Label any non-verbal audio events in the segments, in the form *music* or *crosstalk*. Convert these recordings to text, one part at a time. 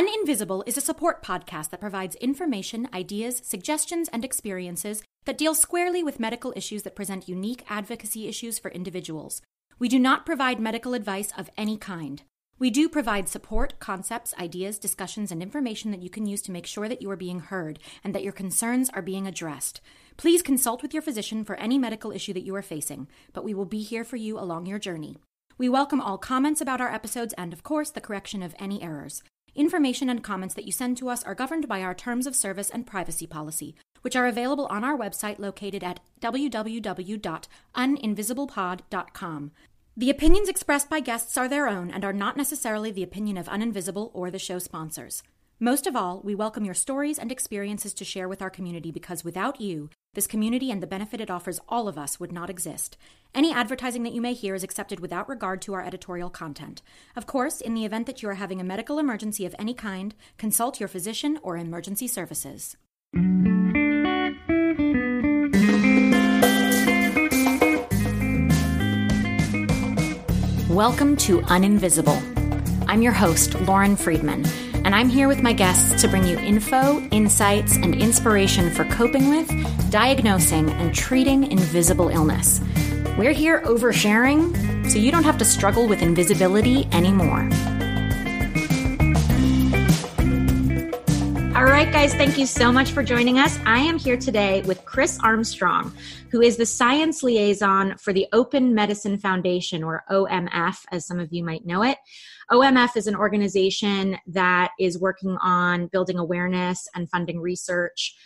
Uninvisible is a support podcast that provides information, ideas, suggestions, and experiences that deal squarely with medical issues that present unique advocacy issues for individuals. We do not provide medical advice of any kind. We do provide support, concepts, ideas, discussions, and information that you can use to make sure that you are being heard and that your concerns are being addressed. Please consult with your physician for any medical issue that you are facing, but we will be here for you along your journey. We welcome all comments about our episodes and, of course, the correction of any errors. Information and comments that you send to us are governed by our terms of service and privacy policy, which are available on our website located at www.uninvisiblepod.com. The opinions expressed by guests are their own and are not necessarily the opinion of Uninvisible or the show sponsors. Most of all, we welcome your stories and experiences to share with our community because without you, this community and the benefit it offers all of us would not exist. Any advertising that you may hear is accepted without regard to our editorial content. Of course, in the event that you are having a medical emergency of any kind, consult your physician or emergency services. Welcome to Uninvisible. I'm your host, Lauren Friedman and I'm here with my guests to bring you info, insights, and inspiration for coping with, diagnosing, and treating invisible illness. We're here oversharing so you don't have to struggle with invisibility anymore. All right, guys, thank you so much for joining us. I am here today with Chris Armstrong, who is the science liaison for the Open Medicine Foundation, or OMF, as some of you might know it. OMF is an organization that is working on building awareness and funding research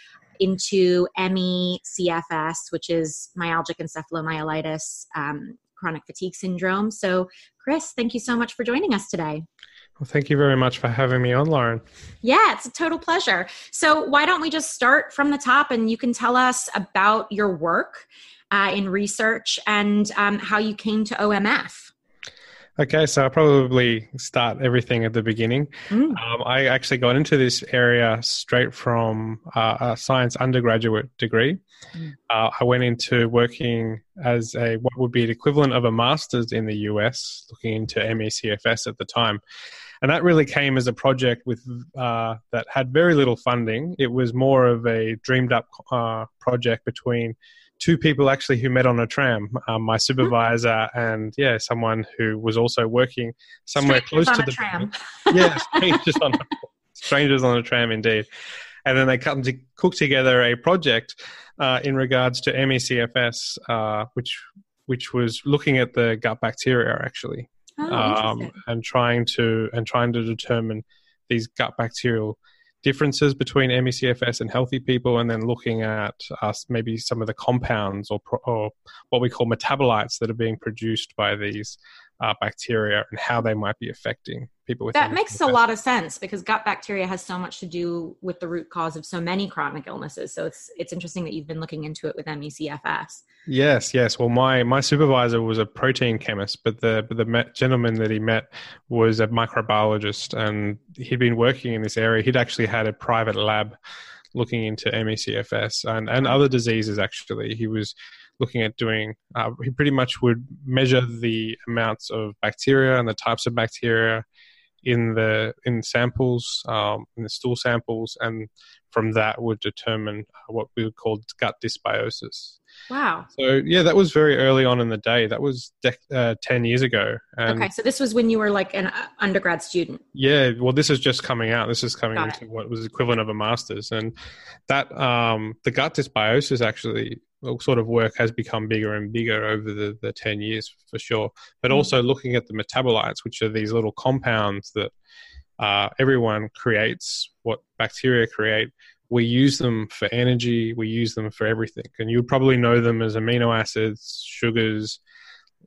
into ME CFS, which is myalgic encephalomyelitis, um, chronic fatigue syndrome. So, Chris, thank you so much for joining us today. Well, thank you very much for having me on, Lauren. Yeah, it's a total pleasure. So, why don't we just start from the top and you can tell us about your work uh, in research and um, how you came to OMF? Okay, so I'll probably start everything at the beginning. Mm. Um, I actually got into this area straight from uh, a science undergraduate degree. Mm. Uh, I went into working as a what would be the equivalent of a master's in the US, looking into MECFS at the time. And that really came as a project with uh, that had very little funding. It was more of a dreamed up uh, project between two people actually who met on a tram um, my supervisor and yeah someone who was also working somewhere strangers close to the tram. yeah strangers on, strangers on a tram indeed. And then they come to cook together a project uh, in regards to MECFS, uh, which which was looking at the gut bacteria actually, oh, um, and trying to and trying to determine these gut bacterial differences between MECFS and healthy people, and then looking at uh, maybe some of the compounds or, or what we call metabolites that are being produced by these uh, bacteria and how they might be affecting people with that makes a lot of sense because gut bacteria has so much to do with the root cause of so many chronic illnesses. So it's it's interesting that you've been looking into it with MECFS yes yes. Well my my supervisor was a protein chemist but the but the gentleman that he met was a microbiologist and he'd been working in this area. He'd actually had a private lab looking into MECFS and and other diseases actually. He was looking at doing, uh, he pretty much would measure the amounts of bacteria and the types of bacteria in the in samples, um, in the stool samples, and from that would determine what we would call gut dysbiosis. Wow. So yeah, that was very early on in the day. That was de- uh, ten years ago. And okay, so this was when you were like an uh, undergrad student. Yeah, well, this is just coming out. This is coming Got into it. what was equivalent of a master's, and that um, the gut dysbiosis actually sort of work has become bigger and bigger over the, the 10 years for sure. But mm. also looking at the metabolites, which are these little compounds that uh, everyone creates, what bacteria create. We use them for energy, we use them for everything. And you probably know them as amino acids, sugars,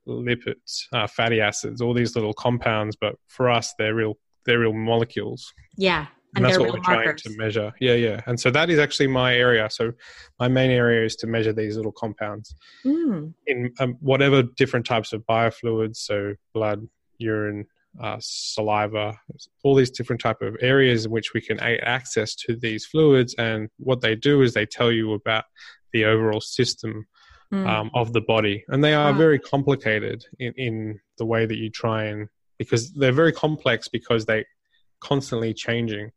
lipids, uh, fatty acids, all these little compounds. But for us, they're real, they're real molecules. Yeah and, that's what we're markers. trying to measure. Yeah, yeah. And so that is actually my area. So my main area is to measure these little compounds mm. in um, whatever different types of biofluids, so blood, urine, uh, saliva, all these different type of areas in which we can access to these fluids. And what they do is they tell you about the overall system mm. um, of the body, and they are wow. very complicated in, in the way that you try and because they're very complex because they constantly changing.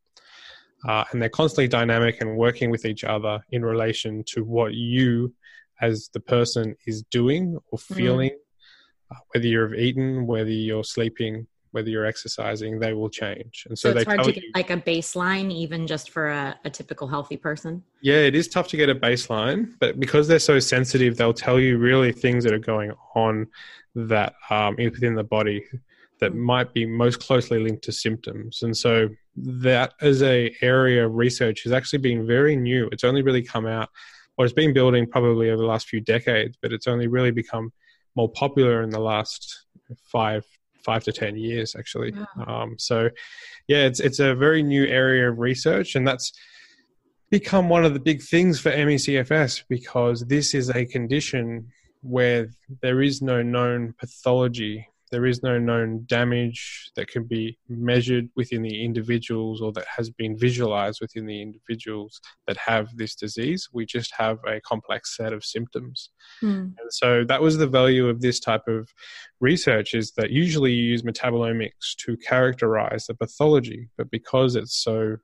Uh, and they're constantly dynamic and working with each other in relation to what you, as the person, is doing or mm. feeling, mm. uh, whether you've eaten, whether you're sleeping, whether you're exercising, they will change. And so, so it's hard to get you, like a baseline, even just for a, a, typical healthy person. Yeah, it is tough to get a baseline, but because they're so sensitive, they'll tell you really things that are going on that um, within the body that mm-hmm. might be most closely linked to symptoms. And so that as a area of research has actually been very new. It's only really come out, or it's been building probably over the last few decades, but it's only really become more popular in the last five five to ten years actually. Um, so, yeah, it's it's a very new area of research, and that's become one of the big things for ME/CFS because this is a condition where there is no known pathology there is no known damage that can be measured within the individuals or that has been visualized within the individuals that have this disease. We just have a complex set of symptoms. Mm. And so that was the value of this type of research is that usually you use metabolomics to characterize the pathology, but because it's so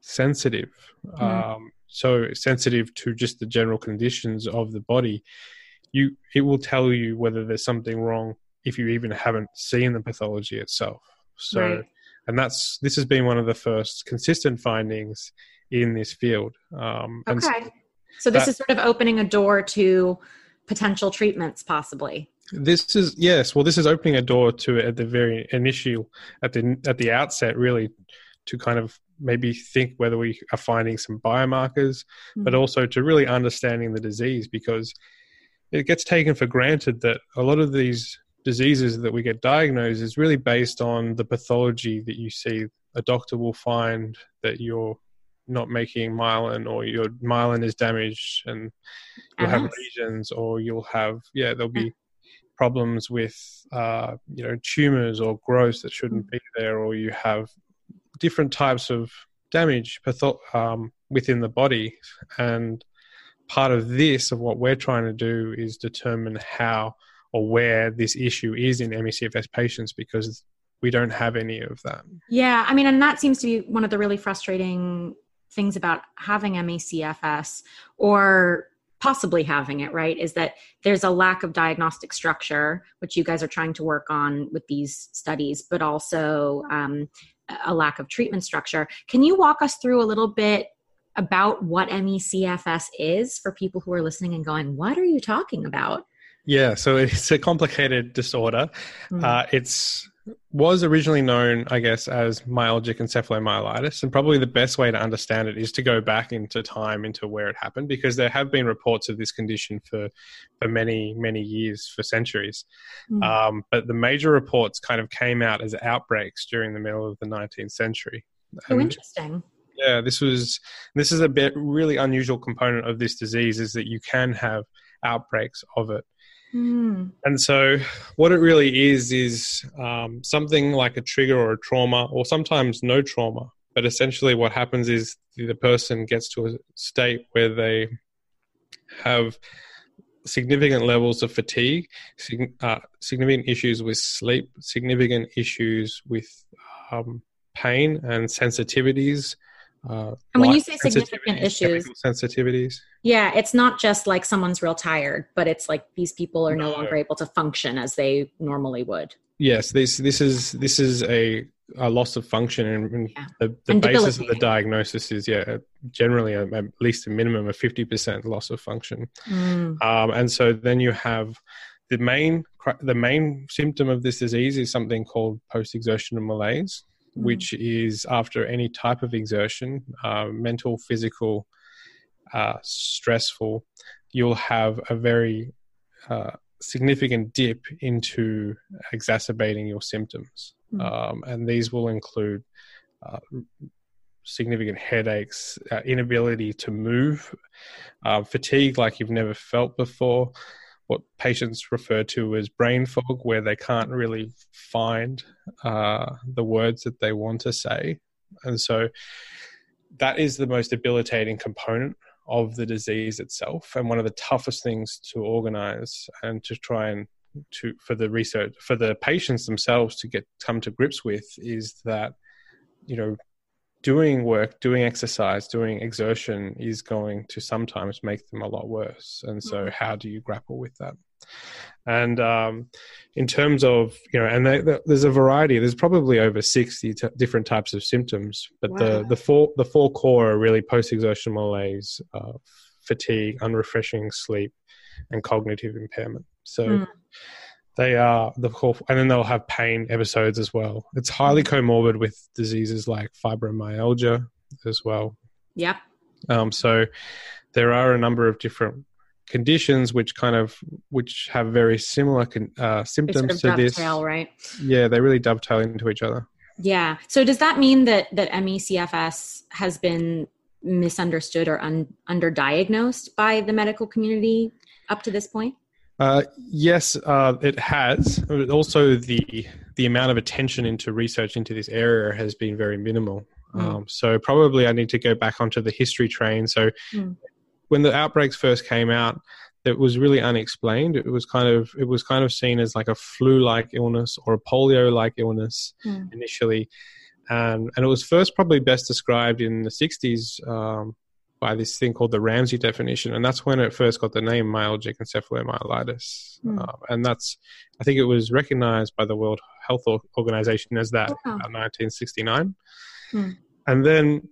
sensitive, mm. um, so sensitive to just the general conditions of the body, you it will tell you whether there's something wrong if you even haven't seen the pathology itself. So, right. and that's this has been one of the first consistent findings in this field. Um, okay. So, this that, is sort of opening a door to potential treatments, possibly. This is yes. Well, this is opening a door to at the very initial, at the at the outset, really, to kind of maybe think whether we are finding some biomarkers, mm-hmm. but also to really understanding the disease because it gets taken for granted that a lot of these diseases that we get diagnosed is really based on the pathology that you see. A doctor will find that you're not making myelin or your myelin is damaged and you'll uh-huh. have lesions or you'll have yeah there'll be problems with uh, you know tumors or growths that shouldn't be there or you have different types of damage patho- um, within the body and part of this of what we're trying to do is determine how or where this issue is in ME/CFS patients because we don't have any of that. Yeah, I mean, and that seems to be one of the really frustrating things about having ME/CFS or possibly having it, right? Is that there's a lack of diagnostic structure, which you guys are trying to work on with these studies, but also um, a lack of treatment structure. Can you walk us through a little bit about what ME/CFS is for people who are listening and going, What are you talking about? Yeah, so *laughs* it's a complicated disorder. Mm. Uh, it's was originally known, I guess, as myalgic encephalomyelitis, and probably the best way to understand it is to go back into time into where it happened, because there have been reports of this condition for for many many years, for centuries. Mm. Um, but the major reports kind of came out as outbreaks during the middle of the 19th century. Oh, interesting. Yeah, this was this is a bit really unusual component of this disease is that you can have outbreaks of it. Mm. And so, what it really is is um, something like a trigger or a trauma, or sometimes no trauma. But essentially, what happens is the person gets to a state where they have significant levels of fatigue, uh, significant issues with sleep, significant issues with um, pain and sensitivities, uh, and when you say significant issues, sensitivities, yeah, it's not just like someone's real tired, but it's like these people are no, no longer able to function as they normally would. Yes, this this is this is a, a loss of function, and, yeah. the, the and basis of the diagnosis is yeah, generally a, at least a minimum of fifty percent loss of function, mm. um, and so then you have the main the main symptom of this disease is something called post exertional malaise mm. which is after any type of exertion, uh, mental, physical, uh, stressful, you'll have a very uh, significant dip into exacerbating your symptoms. Mm. Um, and these will include uh, significant headaches, uh, inability to move, uh, fatigue like you've never felt before, what patients refer to as brain fog, where they can't really find uh, the words that they want to say. And so that is the most debilitating component of the disease itself and one of the toughest things to organize and to try and to for the research for the patients themselves to get come to grips with is that you know, doing work, doing exercise, doing exertion is going to sometimes make them a lot worse. And so, mm-hmm. how do you grapple with that? And um, in terms of you know, and they, they, there's a variety. There's probably over sixty t- different types of symptoms, but wow. the the four the four core are really post exertion malaise, uh, fatigue, unrefreshing sleep, and cognitive impairment. So. Mm they are the core, and then they'll have pain episodes as well. It's highly mm. comorbid with diseases like fibromyalgia as well. Yep. Um, so there are a number of different conditions which kind of which have very similar uh, symptoms sort of to dovetail, this. Right. Yeah, they really dovetail into each other. Yeah. So does that mean that that ME/CFS has been misunderstood or un, underdiagnosed by the medical community up to this point? Uh, yes, uh, it has. Also, the the amount of attention into research into this area has been very minimal. Mm. Um, so probably I need to go back onto the history train. So mm. when the outbreaks first came out, it was really unexplained. It was kind of it was kind of seen as like a flu-like illness or a polio-like illness mm. initially, and and it was first probably best described in the '60s um, by this thing called the Ramsay definition, and that's when it first got the name myalgic encephalomyelitis. Mm. Uh, and that's, I think it was recognized by the World Health Organization as that in 1969. Mm. And then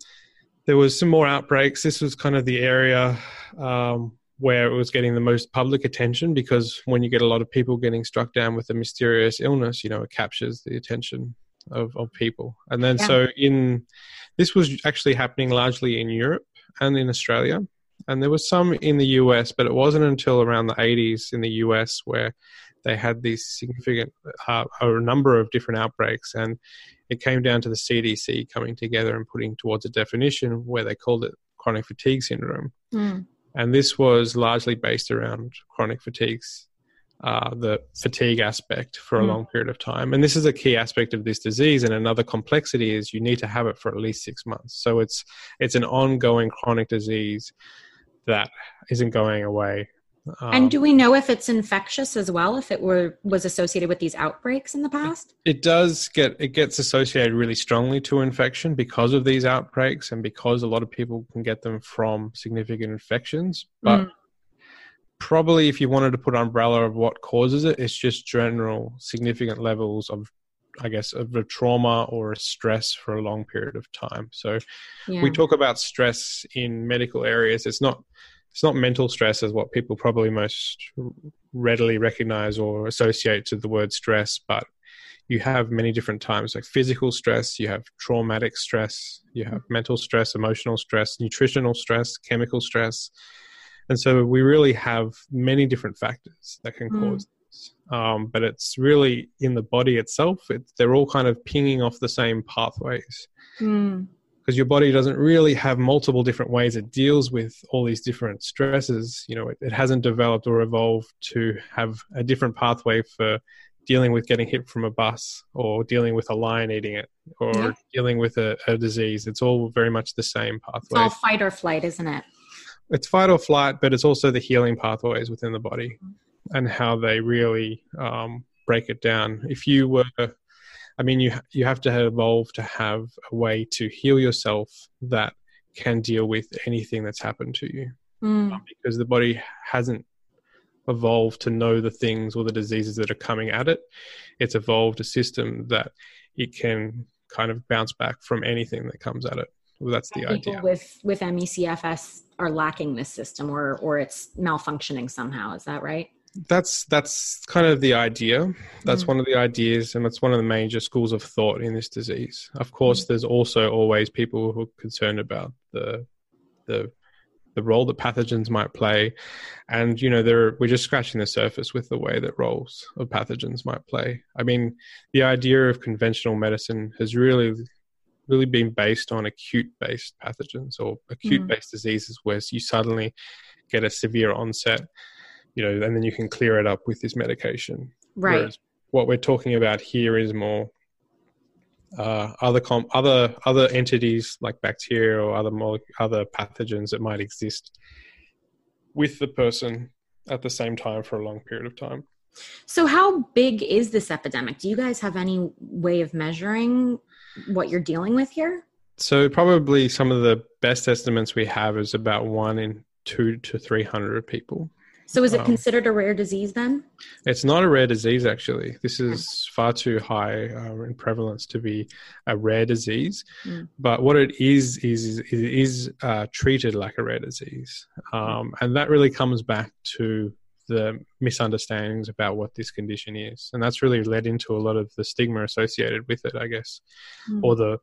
there was some more outbreaks. This was kind of the area um, where it was getting the most public attention because when you get a lot of people getting struck down with a mysterious illness, you know, it captures the attention of, of people. And then yeah. so in this was actually happening largely in Europe and in Australia. And there was some in the US, but it wasn't until around the 80s in the US where they had these significant, uh, a number of different outbreaks. And it came down to the CDC coming together and putting towards a definition where they called it chronic fatigue syndrome. Mm. And this was largely based around chronic fatigues uh, the fatigue aspect for a mm. long period of time. And this is a key aspect of this disease. And another complexity is you need to have it for at least six months. So it's it's an ongoing chronic disease that isn't going away. Um, and do we know if it's infectious as well? If it were was associated with these outbreaks in the past? It, it does get it gets associated really strongly to infection because of these outbreaks and because a lot of people can get them from significant infections. But mm probably if you wanted to put umbrella of what causes it, it's just general significant levels of I guess of a trauma or a stress for a long period of time. So yeah. we talk about stress in medical areas. It's not it's not mental stress as what people probably most readily recognize or associate to the word stress, but you have many different times like physical stress, you have traumatic stress, you have mm-hmm. mental stress, emotional stress, nutritional stress, chemical stress, and so we really have many different factors that can mm. cause this. Um, but it's really in the body itself, it, they're all kind of pinging off the same pathways. Mm because your body doesn't really have multiple different ways it deals with all these different stresses. You know, it, it, hasn't developed or evolved to have a different pathway for dealing with getting hit from a bus or dealing with a lion eating it or yeah. dealing with a, a, disease. It's all very much the same pathway. It's all fight or flight, isn't it? It's fight or flight, but it's also the healing pathways within the body and how they really um, break it down. If you were, I mean, you you have to evolve to have a way to heal yourself that can deal with anything that's happened to you, mm. um, because the body hasn't evolved to know the things or the diseases that are coming at it. It's evolved a system that it can kind of bounce back from anything that comes at it. Well, that's the People idea. With with ME/CFS are lacking this system, or or it's malfunctioning somehow. Is that right? That's that's kind of the idea. That's mm. one of the ideas, and that's one of the major schools of thought in this disease. Of course, mm. there's also always people who are concerned about the the the role that pathogens might play, and you know, there we're just scratching the surface with the way that roles of pathogens might play. I mean, the idea of conventional medicine has really really been based on acute based pathogens or acute based mm. diseases where you suddenly get a severe onset, you know, and then you can clear it up with this medication. Right. Whereas what we're talking about here is more uh, other com- other other entities like bacteria or other mole- other pathogens that might exist with the person at the same time for a long period of time. So, how big is this epidemic? Do you guys have any way of measuring what you're dealing with here? So probably some of the best estimates we have is about one in two to three hundred people. So is it um, considered a rare disease then? It's not a rare disease actually. This is far too high uh, in prevalence to be a rare disease. Mm. But what it is is it is uh, treated like a rare disease, um, and that really comes back to the misunderstandings about what this condition is, and that's really led into a lot of the stigma associated with it, I guess, mm. or the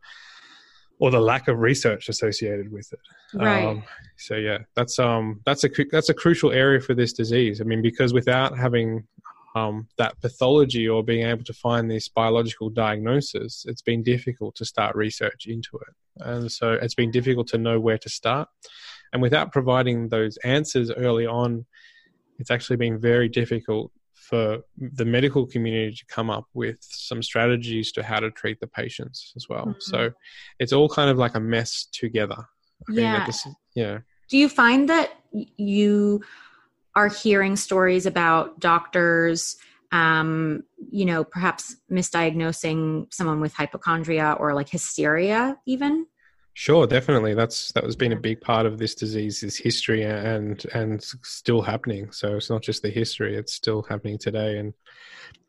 or the lack of research associated with it. Right. Um, so yeah, that's um that's a that's a crucial area for this disease. I mean, because without having um, that pathology or being able to find this biological diagnosis, it's been difficult to start research into it, and so it's been difficult to know where to start. And without providing those answers early on, it's actually been very difficult for the medical community to come up with some strategies to how to treat the patients as well. Mm-hmm. So it's all kind of like a mess together. Yeah. yeah. Do you find that you are hearing stories about doctors, um, you know, perhaps misdiagnosing someone with hypochondria or like hysteria, even? Sure, definitely. That's that was been a big part of this disease's history and and still happening. So it's not just the history; it's still happening today. And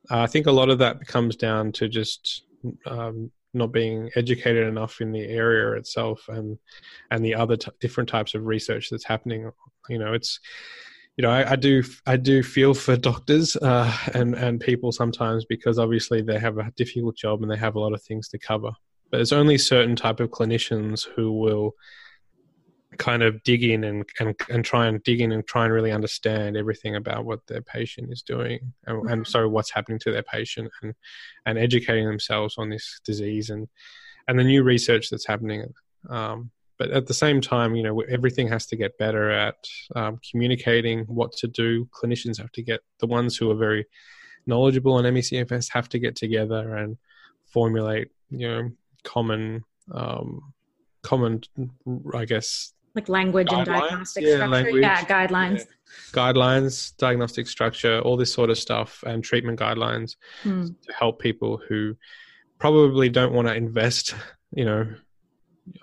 I think a lot of that comes down to just um, not being educated enough in the area itself, and and the other t- different types of research that's happening. You know, it's you know, I, I, do I do feel for doctors uh, and and people sometimes because obviously they have a difficult job and they have a lot of things to cover but there's only certain type of clinicians who will kind of dig in and, and, and try and dig in and try and really understand everything about what their patient is doing and, mm-hmm. and so what's happening to their patient and and educating themselves on this disease and and the new research that's happening um, but at the same time you know everything has to get better at um, communicating what to do clinicians have to get the ones who are very knowledgeable on MECFS have to get together and formulate you know common um, common i guess like language guidelines. and diagnostic yeah, structure language, yeah guidelines yeah. guidelines diagnostic structure all this sort of stuff and treatment guidelines hmm. to help people who probably don't want to invest *laughs* you know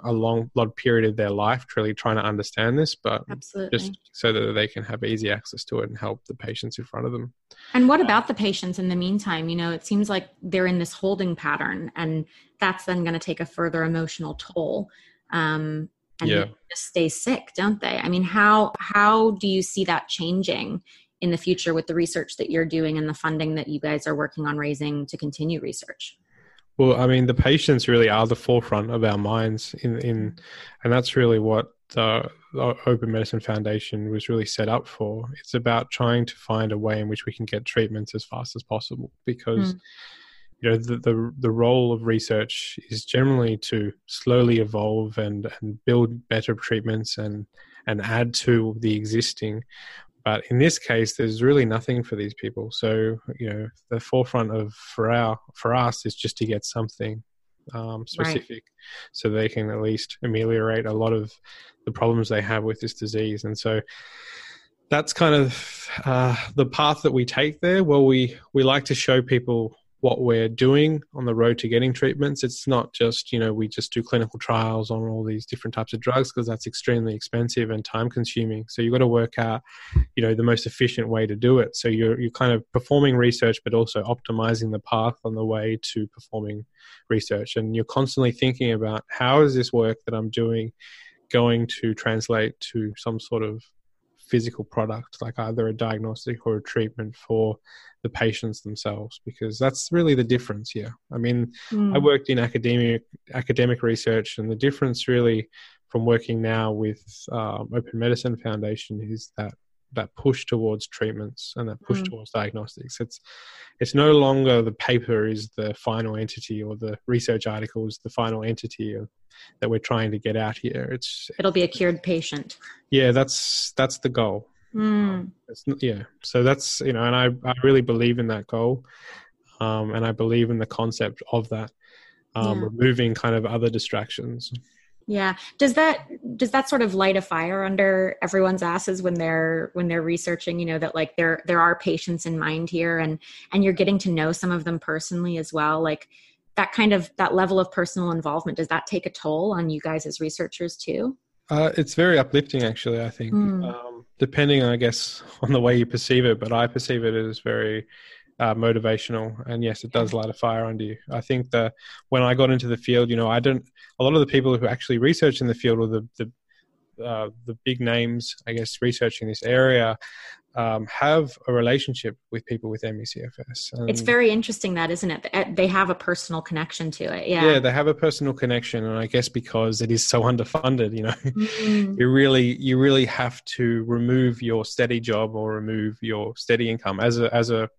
a long long period of their life really trying to understand this but Absolutely. just so that they can have easy access to it and help the patients in front of them and what about the patients in the meantime you know it seems like they're in this holding pattern and that's then going to take a further emotional toll um, and yeah. just stay sick don't they i mean how how do you see that changing in the future with the research that you're doing and the funding that you guys are working on raising to continue research well, I mean, the patients really are the forefront of our minds, in, in and that's really what the, the Open Medicine Foundation was really set up for. It's about trying to find a way in which we can get treatments as fast as possible, because mm. you know the, the the role of research is generally to slowly evolve and and build better treatments and and add to the existing but in this case, there's really nothing for these people. So you know, the forefront of for our for us is just to get something um, specific, right. so they can at least ameliorate a lot of the problems they have with this disease. And so that's kind of uh, the path that we take there. Well, we we like to show people what we're doing on the road to getting treatments. It's not just, you know, we just do clinical trials on all these different types of drugs because that's extremely expensive and time consuming. So you've got to work out, you know, the most efficient way to do it. So you're, you're kind of performing research, but also optimizing the path on the way to performing research. And you're constantly thinking about how is this work that I'm doing going to translate to some sort of physical product, like either a diagnostic or a treatment for the patients themselves, because that's really the difference here. I mean, mm. I worked in academic academic research, and the difference really from working now with um, Open Medicine Foundation is that that push towards treatments and that push mm. towards diagnostics. It's it's no longer the paper is the final entity or the research article is the final entity of, that we're trying to get out here. It's it'll be a cured patient. Yeah, that's that's the goal. Mm. yeah, so that's you know, and I I really believe in that goal, um, and I believe in the concept of that, um, yeah. removing kind of other distractions. Yeah. Does that does that sort of light a fire under everyone's asses when they're when they're researching, you know, that like there there are patients in mind here and and you're getting to know some of them personally as well. Like that kind of that level of personal involvement does that take a toll on you guys as researchers too uh, it's very uplifting actually i think mm. um, depending i guess *laughs* on the way you perceive it but i perceive it as very uh, motivational and yes it does light a fire under you i think that when i got into the field you know i don't a lot of the people who actually research in the field or the, the uh, the big names, I guess, researching this area um, have a relationship with people with ME/CFS. And it's very interesting, that isn't it? They have a personal connection to it. Yeah, yeah, they have a personal connection, and I guess because it is so underfunded, you know, *laughs* mm-hmm. you really you really have to remove your steady job or remove your steady income as a as a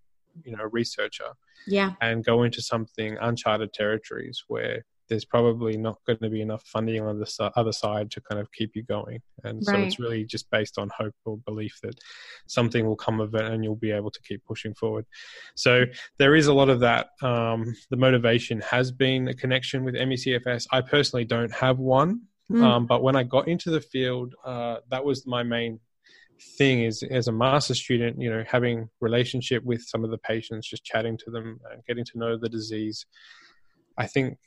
you know researcher. Yeah, and go into something uncharted territories where there's probably not going to be enough funding on the other side to kind of keep you going. And so it's really just based on hope or belief that something will come of it and you'll be able to keep pushing forward. So there is a lot of that. Um, the motivation has been a connection with ME/CFS. I personally don't have one, mm. um, but when I got into the field, uh, that was my main thing is as a master student you know having relationship with some of the patients just chatting to them and getting to know the disease i think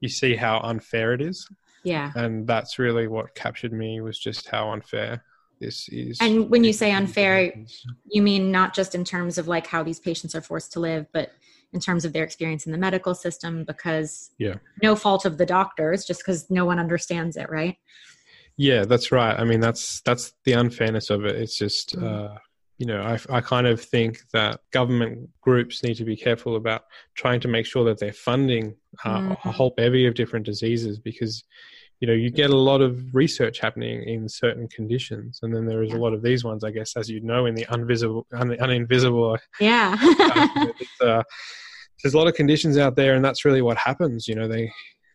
you see how unfair it is. Yeah. And that's really what captured me was just how unfair this is. And when you say unfair, you mean not just in terms of like how these patients are forced to live, but in terms of their experience in the medical system because yeah. no fault of the doctors, just because no one understands it, right? Yeah, that's right. I mean, that's that's the unfairness of it. It's just mm-hmm. uh, you know, I, I kind of think that government groups need to be careful about trying to make sure that they're funding uh, mm-hmm. a whole bevy of different diseases because, you know, you get a lot of research happening in certain conditions, and then there is yeah. a lot of these ones, I guess, as you know, in the unvisible, un- uninvisible. Yeah. *laughs* uh, there's a lot of conditions out there, and that's really what happens. You know, they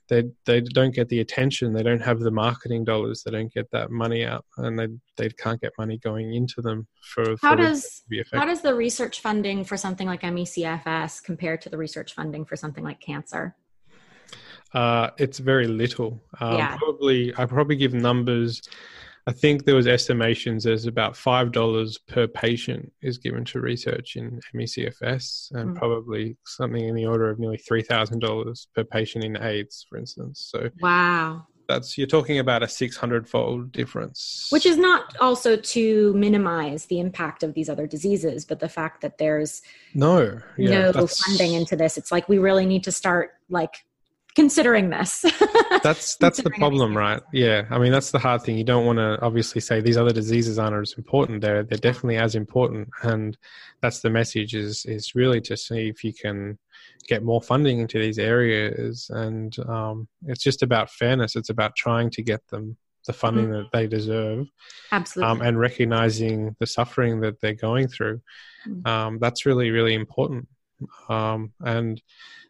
they they don't get the attention. They don't have the marketing dollars. They don't get that money out and they they can't get money going into them for how for does how does the research funding for something like ME/CFS compare to the research funding for something like cancer? Uh, it's very little. Um, yeah. probably i probably give numbers I think there was estimations as about five dollars per patient is given to research in ME/CFS, and mm. probably something in the order of nearly three thousand dollars per patient in AIDS, for instance. So wow, that's you're talking about a six hundred fold difference, which is not also to minimize the impact of these other diseases, but the fact that there's no yeah, no funding into this. It's like we really need to start like considering this. *laughs* that's that's the problem, right? Yeah, I mean that's the hard thing. You don't want to obviously say these other diseases aren't as important. They're they're definitely as important, and that's the message. Is is really to see if you can get more funding into these areas, and um, it's just about fairness. It's about trying to get them the funding mm-hmm. that they deserve, absolutely, um, and recognizing the suffering that they're going through. Mm-hmm. Um, that's really really important, um, and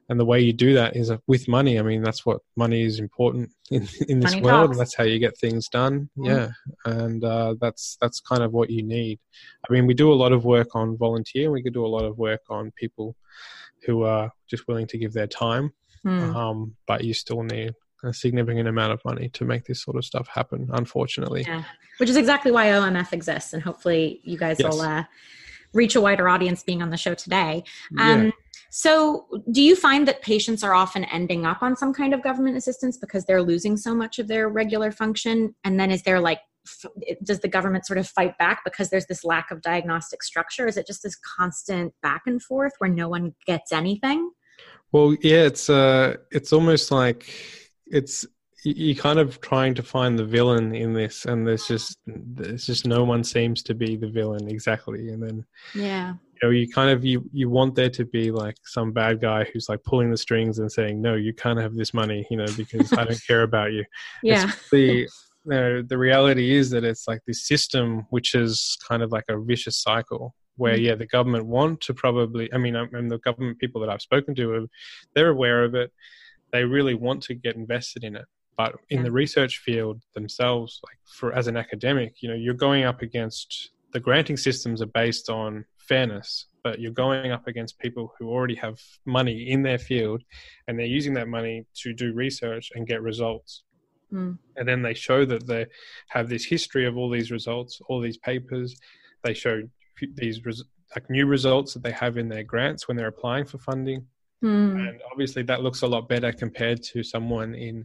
and the way you do that is with money. I mean, that's what money is important in in this money world, talks. and that's how you get things done. Mm. Yeah, and uh, that's that's kind of what you need. I mean, we do a lot of work on volunteer. We could do a lot of work on people who are just willing to give their time, mm. um, but you still need a significant amount of money to make this sort of stuff happen. Unfortunately, yeah, which is exactly why OMF exists, and hopefully, you guys yes. will. Uh, reach a wider audience being on the show today. Um, yeah so, do you find that patients are often ending up on some kind of government assistance because they're losing so much of their regular function? And then is there like, does the government sort of fight back because there's this lack of diagnostic structure? Is it just this constant back and forth where no one gets anything? Well, yeah, it's uh, it's almost like it's you're kind of trying to find the villain in this and there's just there's just no one seems to be the villain exactly and then yeah know you kind of you you want there to be like some bad guy who's like pulling the strings and saying no you can't have this money you know because i don't *laughs* care about you yeah the the the reality is that it's like this system which is kind of like a vicious cycle where mm-hmm. yeah the government want to probably i mean I'm and the government people that i've spoken to they're aware of it they really want to get invested in it but in yeah. the research field themselves like for as an academic you know you're going up against the granting systems are based on fairness but you're going up against people who already have money in their field and they're using that money to do research and get results. Mm. and then they show that they have this history of all these results all these papers. They show these res- like new results that they have in their grants when they're applying for funding Mm. And obviously, that looks a lot better compared to someone in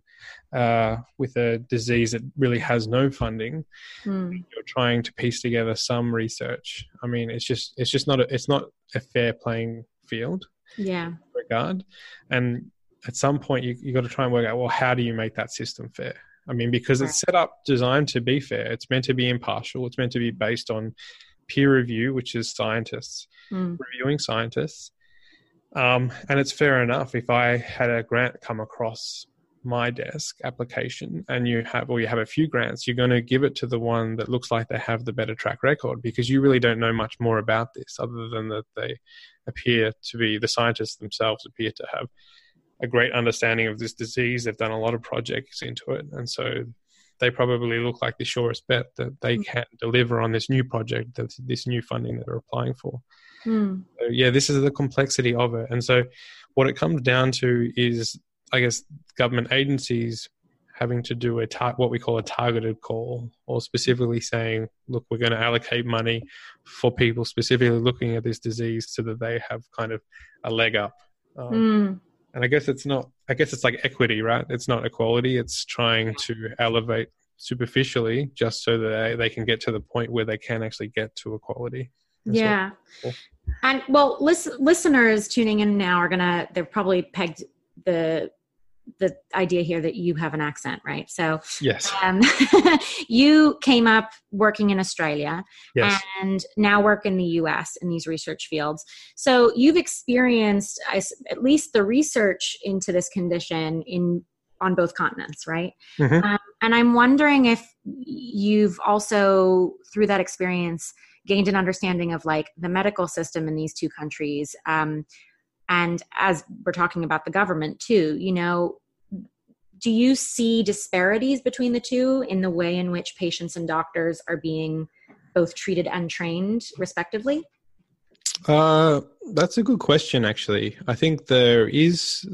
uh, with a disease that really has no funding. Mm. You're trying to piece together some research. I mean, it's just it's just not a, it's not a fair playing field. Yeah. Regard, and at some point you you got to try and work out well how do you make that system fair. I mean, because it's set up designed to be fair. It's meant to be impartial. It's meant to be based on peer review, which is scientists mm. reviewing scientists um, and it's fair enough if I had a grant come across my desk application and you have or you have a few grants you're going to give it to the one that looks like they have the better track record because you really don't know much more about this other than that they appear to be the scientists themselves appear to have a great understanding of this disease. They've done a lot of projects into it. And so they probably look like the surest bet that they mm. can deliver on this new project that this new funding that they're applying for Mm. So, yeah, this is the complexity of it. And so, what it comes down to is, I guess, government agencies having to do a tar- what we call a targeted call, or specifically saying, "Look, we're going to allocate money for people specifically looking at this disease, so that they have kind of a leg up." Um, mm. And I guess it's not. I guess it's like equity, right? It's not equality. It's trying to elevate superficially, just so that they, they can get to the point where they can actually get to equality yeah. And well, listen, listeners tuning in now are gonna they're probably pegged the the idea here that you have an accent, right? So yes, um, *laughs* you came up working in Australia yes. and now work in the U.S. in these research fields. So you've experienced at least the research into this condition in on both continents, right? Mm-hmm. Um, and I'm wondering if you've also through that experience gained an understanding of like the medical system in these two countries um, and as we're talking about the government too you know do you see disparities between the two in the way in which patients and doctors are being both treated and trained respectively uh, that's a good question, actually. I think there is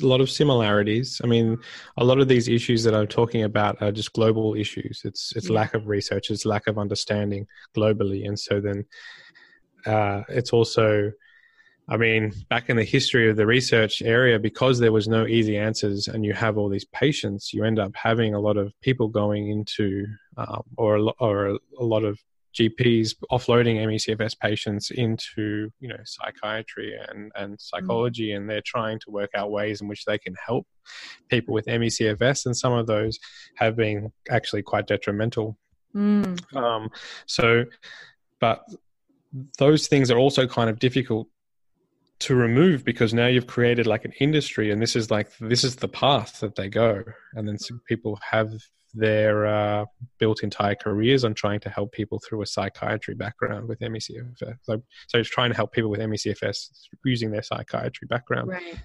a lot of similarities. I mean, a lot of these issues that I'm talking about are just global issues. It's it's yeah. lack of research, it's lack of understanding globally, and so then uh, it's also, I mean, back in the history of the research area, because there was no easy answers, and you have all these patients, you end up having a lot of people going into, um, or a, or a lot of GPs offloading ME/CFS patients into you know psychiatry and and psychology, mm. and they're trying to work out ways in which they can help people with ME/CFS, and some of those have been actually quite detrimental. Mm. Um, so, but those things are also kind of difficult to remove because now you've created like an industry and this is like this is the path that they go and then people have their uh, built entire careers on trying to help people through a psychiatry background with ME/CFS. So, so it's trying to help people with ME/CFS using their psychiatry background. Right.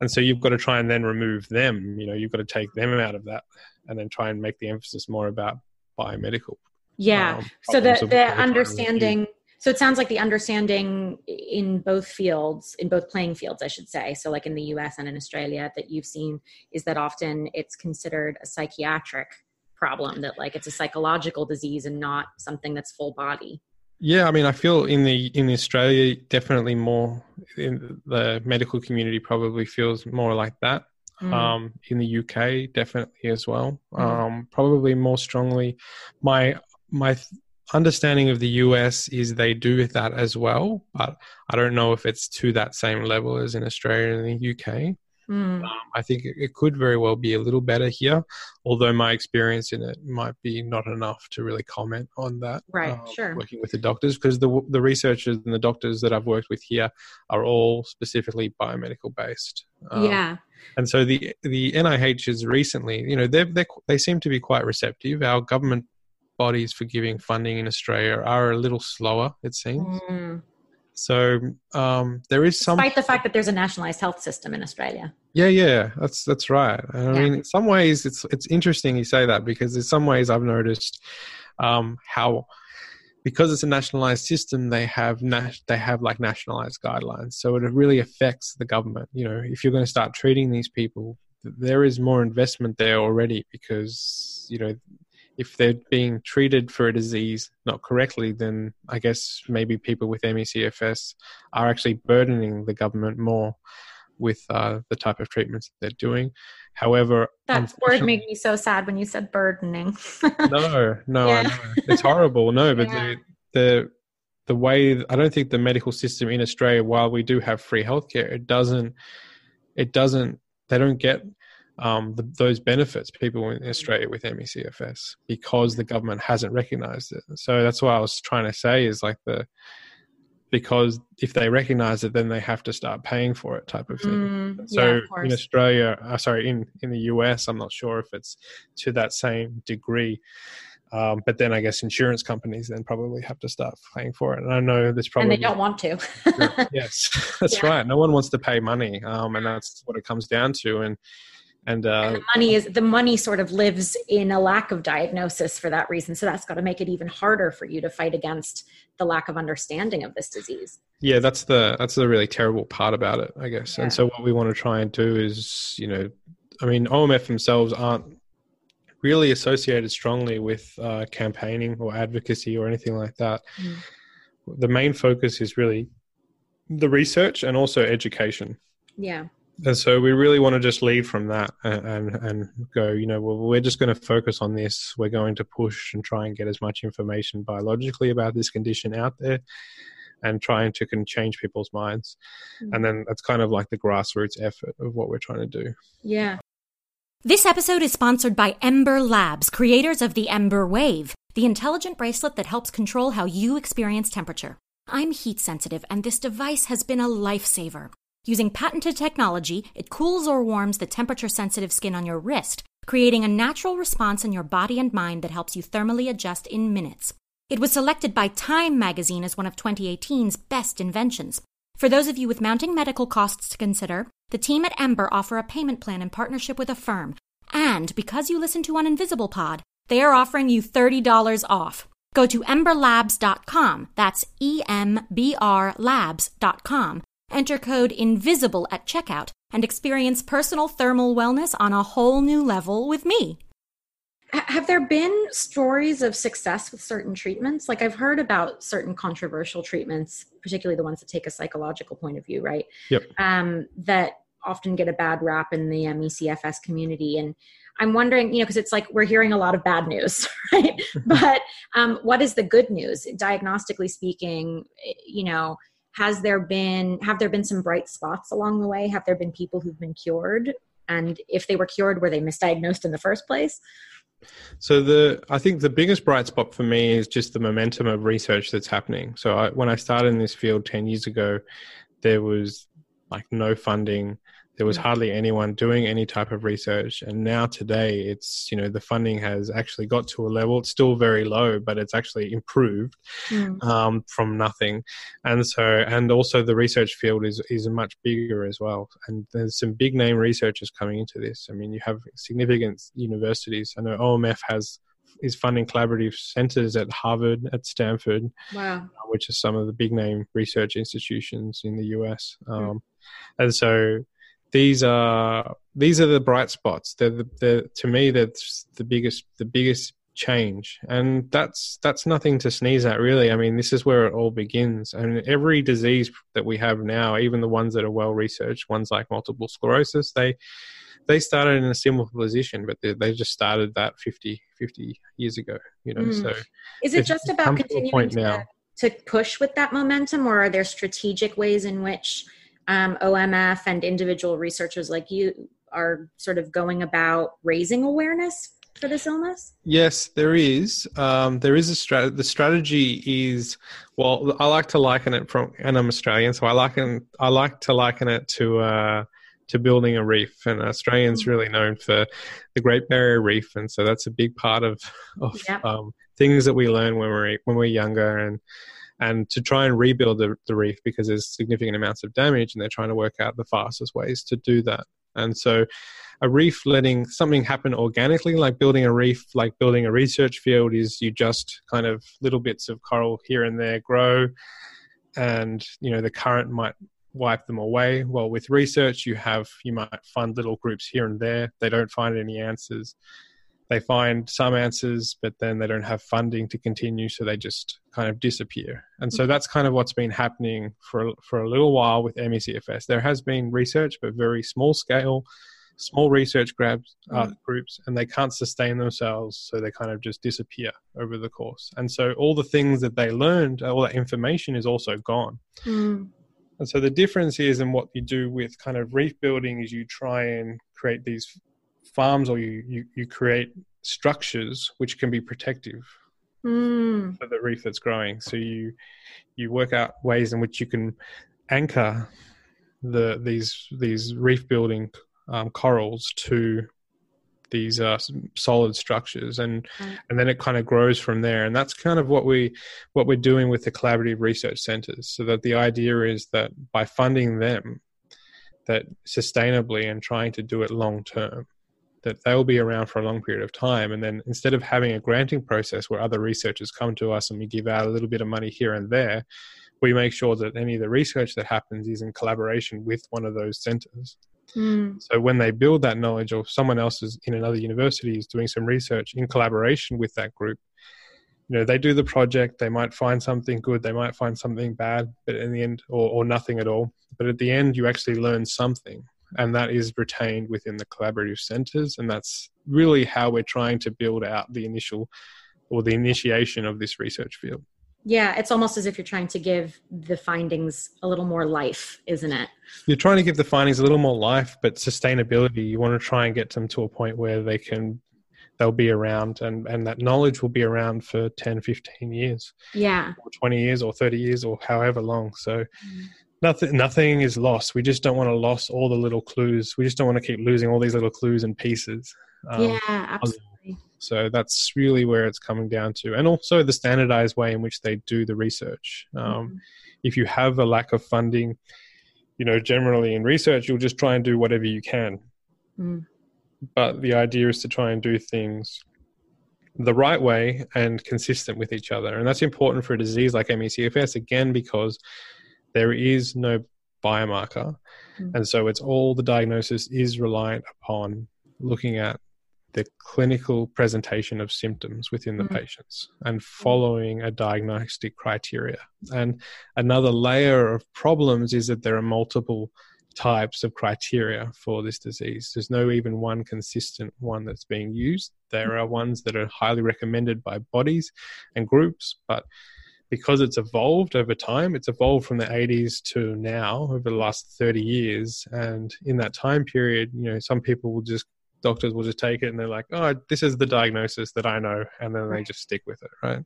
And so you've got to try and then remove them. You know, you've got to take them out of that, and then try and make the emphasis more about biomedical. Yeah. Um, so the the understanding so it sounds like the understanding in both fields in both playing fields i should say so like in the us and in australia that you've seen is that often it's considered a psychiatric problem that like it's a psychological disease and not something that's full body yeah i mean i feel in the in australia definitely more in the medical community probably feels more like that Mm. Um, in the UK, definitely as well. Mm. Um, probably more strongly. My my understanding of the US is they do that as well, but I don't know if it's to that same level as in Australia and the UK. Mm. Um, I think it could very well be a little better here, although my experience in it might be not enough to really comment on that. Right, um, sure. Working with the doctors, because the the researchers and the doctors that I've worked with here are all specifically biomedical based. Um, yeah. And so the the NIH is recently, you know, they they they seem to be quite receptive. Our government bodies for giving funding in Australia are a little slower, it seems. Mm. So um, there is some, despite the fact that there's a nationalised health system in Australia. Yeah, yeah, that's that's right. I yeah. mean, in some ways, it's it's interesting you say that because in some ways I've noticed um, how because it's a nationalized system, they have nas- they have like nationalized guidelines, so it really affects the government. You know, if you're going to start treating these people, there is more investment there already because you know if they're being treated for a disease not correctly, then I guess maybe people with ME/CFS are actually burdening the government more with uh, the type of treatments they're doing. However, that word made me so sad when you said burdening. *laughs* no, no, yeah. I know. it's horrible. No, but yeah. the, the the way I don't think the medical system in Australia, while we do have free healthcare, it doesn't it doesn't they don't get um, the, those benefits people in Australia with ME/CFS because the government hasn't recognised it. So that's what I was trying to say is like the because if they recognise it, then they have to start paying for it, type of thing. Mm, so yeah, in Australia, uh, sorry, in in the US, I'm not sure if it's to that same degree. Um, but then I guess insurance companies then probably have to start paying for it. And I know there's probably and they don't want to. yes, *laughs* that's yeah. right. No one wants to pay money, um, and that's what it comes down to. And and, uh, and the money is the money sort of lives in a lack of diagnosis for that reason. So that's got to make it even harder for you to fight against the lack of understanding of this disease. Yeah that's the that's the really terrible part about it i guess. Yeah. and so what we want to try and do is you know i mean omf themselves aren't really associated strongly with uh, campaigning or advocacy or anything like that. Mm. the main focus is really the research and also education. Yeah and so we really want to just lead from that and, and, and go you know well we're just going to focus on this we're going to push and try and get as much information biologically about this condition out there and trying to can change people's minds mm-hmm. and then that's kind of like the grassroots effort of what we're trying to do yeah this episode is sponsored by Embr Labs, creators of the Embr Wave, the intelligent bracelet that helps control how you experience temperature. I'm heat sensitive, and this device has been a lifesaver. Using patented technology, it cools or warms the temperature sensitive skin on your wrist, creating a natural response in your body and mind that helps you thermally adjust in minutes. It was selected by Time magazine as one of 2018's best inventions. For those of you with mounting medical costs to consider, the team at Embr offer a payment plan in partnership with Affirm. And because you listen to an Invisible Pod, they are offering you $30 off. Go to embrlabs.com, that's E M B R labs.com, Enter code INVISIBLE at checkout and experience personal thermal wellness on a whole new level with me. Have there been stories of success with certain treatments? Like I've heard about certain controversial treatments, particularly the ones that take a psychological point of view, right? Yep. Um, that often get a bad rap in the ME/CFS community. And I'm wondering, you know, because it's like we're hearing a lot of bad news, *laughs* right? *laughs* but um, what is the good news? Diagnostically speaking, you know, has there been have there been some bright spots along the way? Have there been people who've been cured? And if they were cured were they misdiagnosed in the first place? So the i think the biggest bright spot for me is just the momentum of research that's happening. So I, when i started in this field 10 years ago there was like no funding there was mm. hardly anyone doing any type of research and now today it's you know the funding has actually got to a level it's still very low but it's actually improved mm. um, from nothing and so and also the research field is is much bigger as well and there's some big name researchers coming into this i mean you have significant universities i know omf has is funding collaborative centers at Harvard, at Stanford, wow. which are some of the big name research institutions in the US. Hmm. Um, mm. And so these are these are the bright spots. They're, the, they're to me that's the biggest the biggest change, and that's that's nothing to sneeze at, really. I mean, this is where it all begins. And every disease that we have now, even the ones that are well researched, ones like multiple sclerosis, they they started in a similar position, but they, they just started that 50, 50 years ago. You know, mm. so is it just about continuing to, to push with that momentum, or are there strategic ways in which um, OMF and individual researchers like you are sort of going about raising awareness for this illness? Yes, there is. Um, there is a strategy. The strategy is well. I like to liken it from, and I'm Australian, so I liken I like to liken it to uh, to building a reef. And Australians mm. really known for the Great Barrier Reef, and so that's a big part of of um, things that we learn when we're when we're younger and and to try and rebuild the, the reef because there's significant amounts of damage and they're trying to work out the fastest ways to do that. And so a reef letting something happen organically, like building a reef, like building a research field, is you just kind of little bits of coral here and there grow, and you know the current might wipe them away. Well, with research, you have you might find little groups here and there. They don't find any answers they find some answers, but then they don't have funding to continue, so they just kind of disappear. And so that's kind of what's been happening for for a little while with ME/CFS. There has been research, but very small scale, small research grabs, uh, mm. groups, and they can't sustain themselves, so they kind of just disappear over the course. And so all the things that they learned, all that information is also gone. Mm. And so the difference is in what you do with kind of reef building is you try and create these farms or you, you, you create structures which can be protective mm. for the reef that's growing. So you you work out ways in which you can anchor the these these reef building um, corals to these uh, solid structures and right. and then it kind of grows from there and that's kind of what we what we're doing with the collaborative research centers so that the idea is that by funding them that sustainably and trying to do it long term that they'll be around for a long period of time and then instead of having a granting process where other researchers come to us and we give out a little bit of money here and there we make sure that any of the research that happens is in collaboration with one of those centers Mm. So when they build that knowledge, or someone else is in another university is doing some research in collaboration with that group, you know, they do the project. They might find something good, they might find something bad, but in the end, or, or nothing at all. But at the end, you actually learn something, and that is retained within the collaborative centers, and that's really how we're trying to build out the initial or the initiation of this research field. Yeah, it's almost as if you're trying to give the findings a little more life, isn't it? You're trying to give the findings a little more life, but sustainability. You want to try and get them to a point where they can they'll be around and and that knowledge will be around for 10 15 years yeah or 20 years or 30 years or however long so mm. Nothing nothing is lost we just don't want to lose all the little clues we just don't want to keep losing all these little clues and pieces um, yeah absolutely so that's really where it's coming down to, and also the standardized way in which they do the research. Um, mm-hmm. If you have a lack of funding, you know, generally in research, you'll just try and do whatever you can. Mm. But the idea is to try and do things the right way and consistent with each other. And that's important for a disease like ME/CFS, again, because there is no biomarker. Mm. And so it's all the diagnosis is reliant upon looking at the clinical presentation of symptoms within the mm-hmm. patients and following a diagnostic criteria. And another layer of problems is that there are multiple types of criteria for this disease. There's no even one consistent one that's being used. There are ones that are highly recommended by bodies and groups, but because it's evolved over time, it's evolved from the 80s to now over the last 30 years. And in that time period, you know, some people will just doctors will just take it and they're like, oh, this is the diagnosis that I know. And then they just stick with it, right?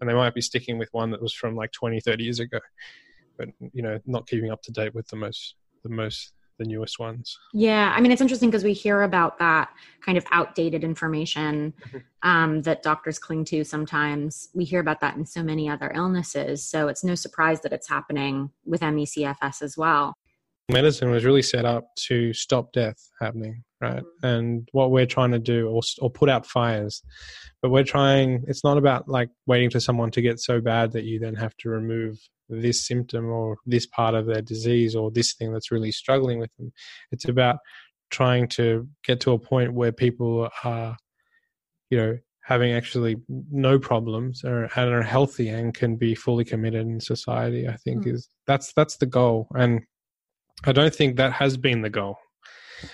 And they might be sticking with one that was from like 20, 30 years ago, but, you know, not keeping up to date with the most, the most, the newest ones. Yeah. I mean, it's interesting because we hear about that kind of outdated information mm-hmm. um, that doctors cling to sometimes. We hear about that in so many other illnesses. So it's no surprise that it's happening with ME/CFS as well medicine was really set up to stop death happening right mm-hmm. and what we're trying to do or, or put out fires but we're trying it's not about like waiting for someone to get so bad that you then have to remove this symptom or this part of their disease or this thing that's really struggling with them. It's about trying to get to a point where people are you know having actually no problems or, and are healthy and can be fully committed in society i think mm. is that's that's the goal. And I don't think that has been the goal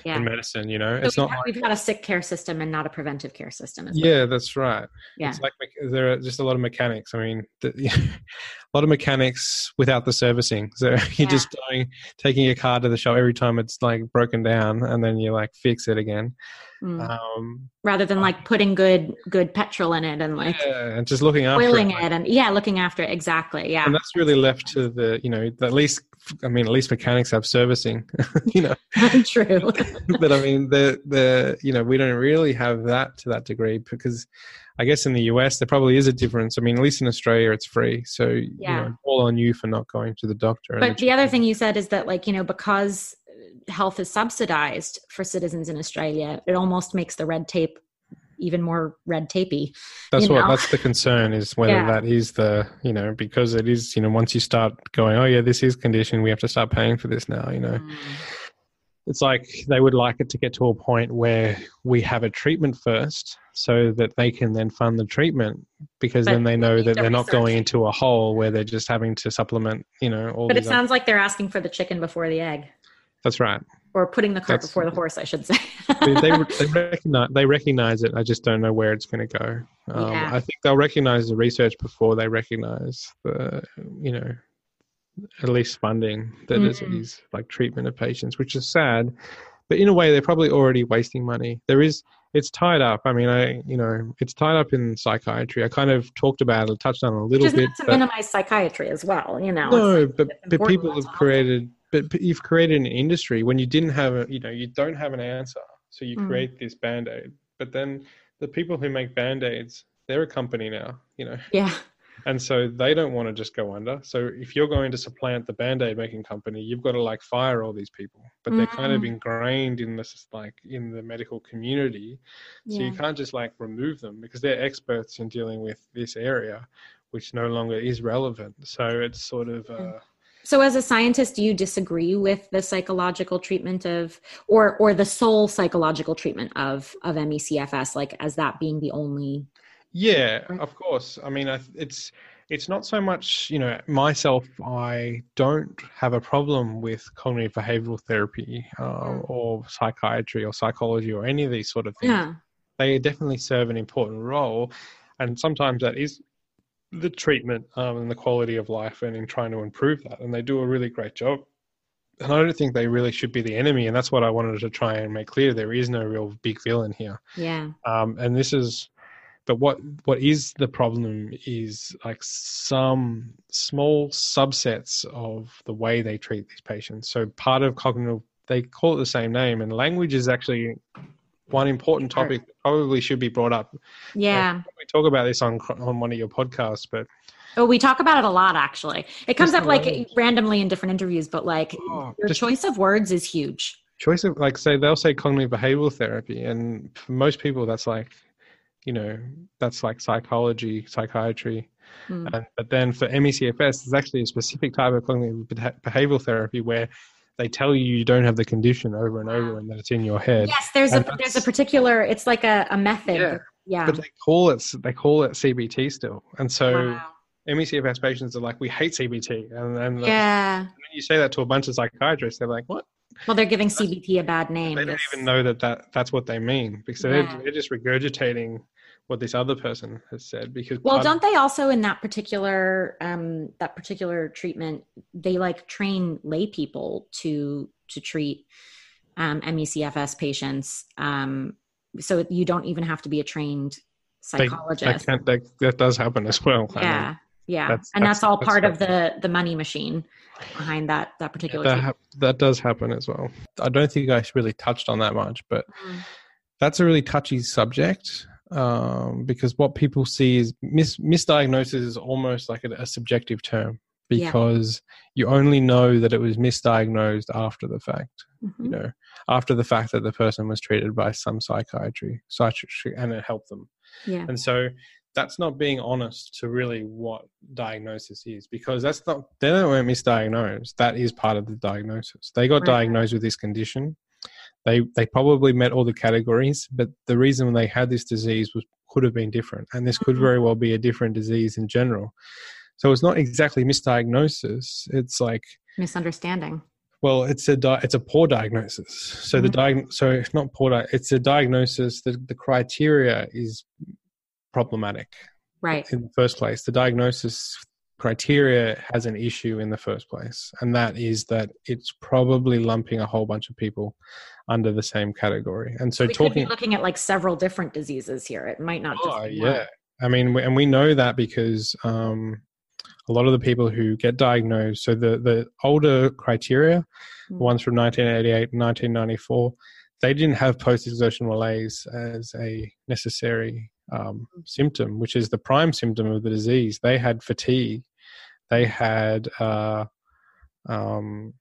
yeah. in medicine. You know, so it's not. Have, like, we've got a sick care system and not a preventive care system. yeah, well. that's right. Yeah, it's like there are just a lot of mechanics. I mean, the, *laughs* a lot of mechanics without the servicing. So *laughs* you're yeah. just going, taking your car to the shop every time it's like broken down, and then you like fix it again. Mm. Um, Rather than like putting good good petrol in it and like yeah, and just looking after oiling it, it and yeah, looking after it exactly. Yeah, and that's really left to the you know at least I mean, at least mechanics have servicing, *laughs* you know. *laughs* True. *laughs* but I mean, the the you know we don't really have that to that degree because I guess in the US there probably is a difference. I mean, at least in Australia it's free, so yeah. you know, all on you for not going to the doctor. But the, the other thing you said is that like you know because health is subsidized for citizens in Australia, it almost makes the red tape even more red tapey. That's what know? that's the concern is whether yeah. that is the you know because it is you know once you start going oh yeah this is condition we have to start paying for this now you know. Mm. It's like they would like it to get to a point where we have a treatment first so that they can then fund the treatment because but then they know that they're not going into a hole where they're just having to supplement you know all but it sounds like they're asking for the chicken before the egg that's right or putting the cart That's, before the horse, I should say. they, they, *laughs* they, recognize, they recognize it. I just don't know where it's going to go. Um, yeah. I think they'll recognize the research before they recognize the, you know, at least funding that mm. is like treatment of patients, which is sad. But in a way, they're probably already wasting money. There is, it's tied up. I mean, I, you know, it's tied up in psychiatry. I kind of talked about it, touched on it a little bit. Not to minimize psychiatry as well, you know. No, like, but, but people have created but you've created an industry when you didn't have a you know you don't have an answer so you mm. create this band-aid but then the people who make band-aids they're a company now you know yeah and so they don't want to just go under so if you're going to supplant the band-aid making company you've got to like fire all these people but mm. they're kind of mm. ingrained in this like in the medical community so yeah. you can't just like remove them because they're experts in dealing with this area which no longer is relevant so it's sort of uh, so as a scientist, do you disagree with the psychological treatment of or or the sole psychological treatment of of MECFS like as that being the only Yeah, of course. I mean, it's it's not so much, you know, myself I don't have a problem with cognitive behavioral therapy uh, mm. or psychiatry or psychology or any of these sort of things. Yeah. They definitely serve an important role and sometimes that is the treatment um, and the quality of life and in trying to improve that. And they do a really great job. And I don't think they really should be the enemy. And that's what I wanted to try and make clear. There is no real big villain here. Yeah. Um, and this is, but what what is the problem is like some small subsets of the way they treat these patients. So part of cognitive, they call it the same name, and language is actually one important topic that probably should be brought up. Yeah. we talk about this on on one of your podcasts, but Oh, we talk about it a lot actually. It comes up like randomly in different interviews, but like oh, your choice of words is huge. Choice of like say they'll say cognitive behavioral therapy and for most people that's like you know, that's like psychology, psychiatry. Mm. And, but then for MECFS, there's actually a specific type of cognitive behavioral therapy where they tell you you don't have the condition over and over and that it's in your head. Yes, there's and a there's a particular it's like a, a method. Yeah. yeah. But they call it they call it CBT still. And so wow. MECFS patients are like, we hate CBT. And then yeah. when you say that to a bunch of psychiatrists, they're like, what? Well, they're giving CBT a bad name. They don't even know that, that that's what they mean because yeah. they're, they're just regurgitating what this other person has said because well don't they also in that particular um that particular treatment they like train lay people to to treat um mecfs patients um so you don't even have to be a trained psychologist. they, that, that does happen as well. Yeah I mean, yeah. That's, and that's, that's all that's part of the the money machine behind that that particular that, ha- that does happen as well. I don't think i really touched on that much but mm. that's a really touchy subject um, because what people see is mis- misdiagnosis is almost like a, a subjective term because yeah. you only know that it was misdiagnosed after the fact mm-hmm. you know after the fact that the person was treated by some psychiatry psychiatry and it helped them yeah and so that's not being honest to really what diagnosis is because that's not they don't weren't misdiagnosed that is part of the diagnosis they got right. diagnosed with this condition they they probably met all the categories, but the reason they had this disease was could have been different, and this could mm-hmm. very well be a different disease in general. So it's not exactly misdiagnosis; it's like misunderstanding. Well, it's a di- it's a poor diagnosis. So mm-hmm. the diag- so it's not poor. Di- it's a diagnosis. that the criteria is problematic. Right. In the first place, the diagnosis criteria has an issue in the first place, and that is that it's probably lumping a whole bunch of people under the same category. And so, we talking could be looking at like several different diseases here. It might not. Oh, yeah. I mean, and we know that because um, a lot of the people who get diagnosed, so the the older criteria, mm-hmm. ones from 1988 and 1994, they didn't have post exertional malaise as a necessary um, symptom, which is the prime symptom of the disease. They had fatigue, they had uh, um,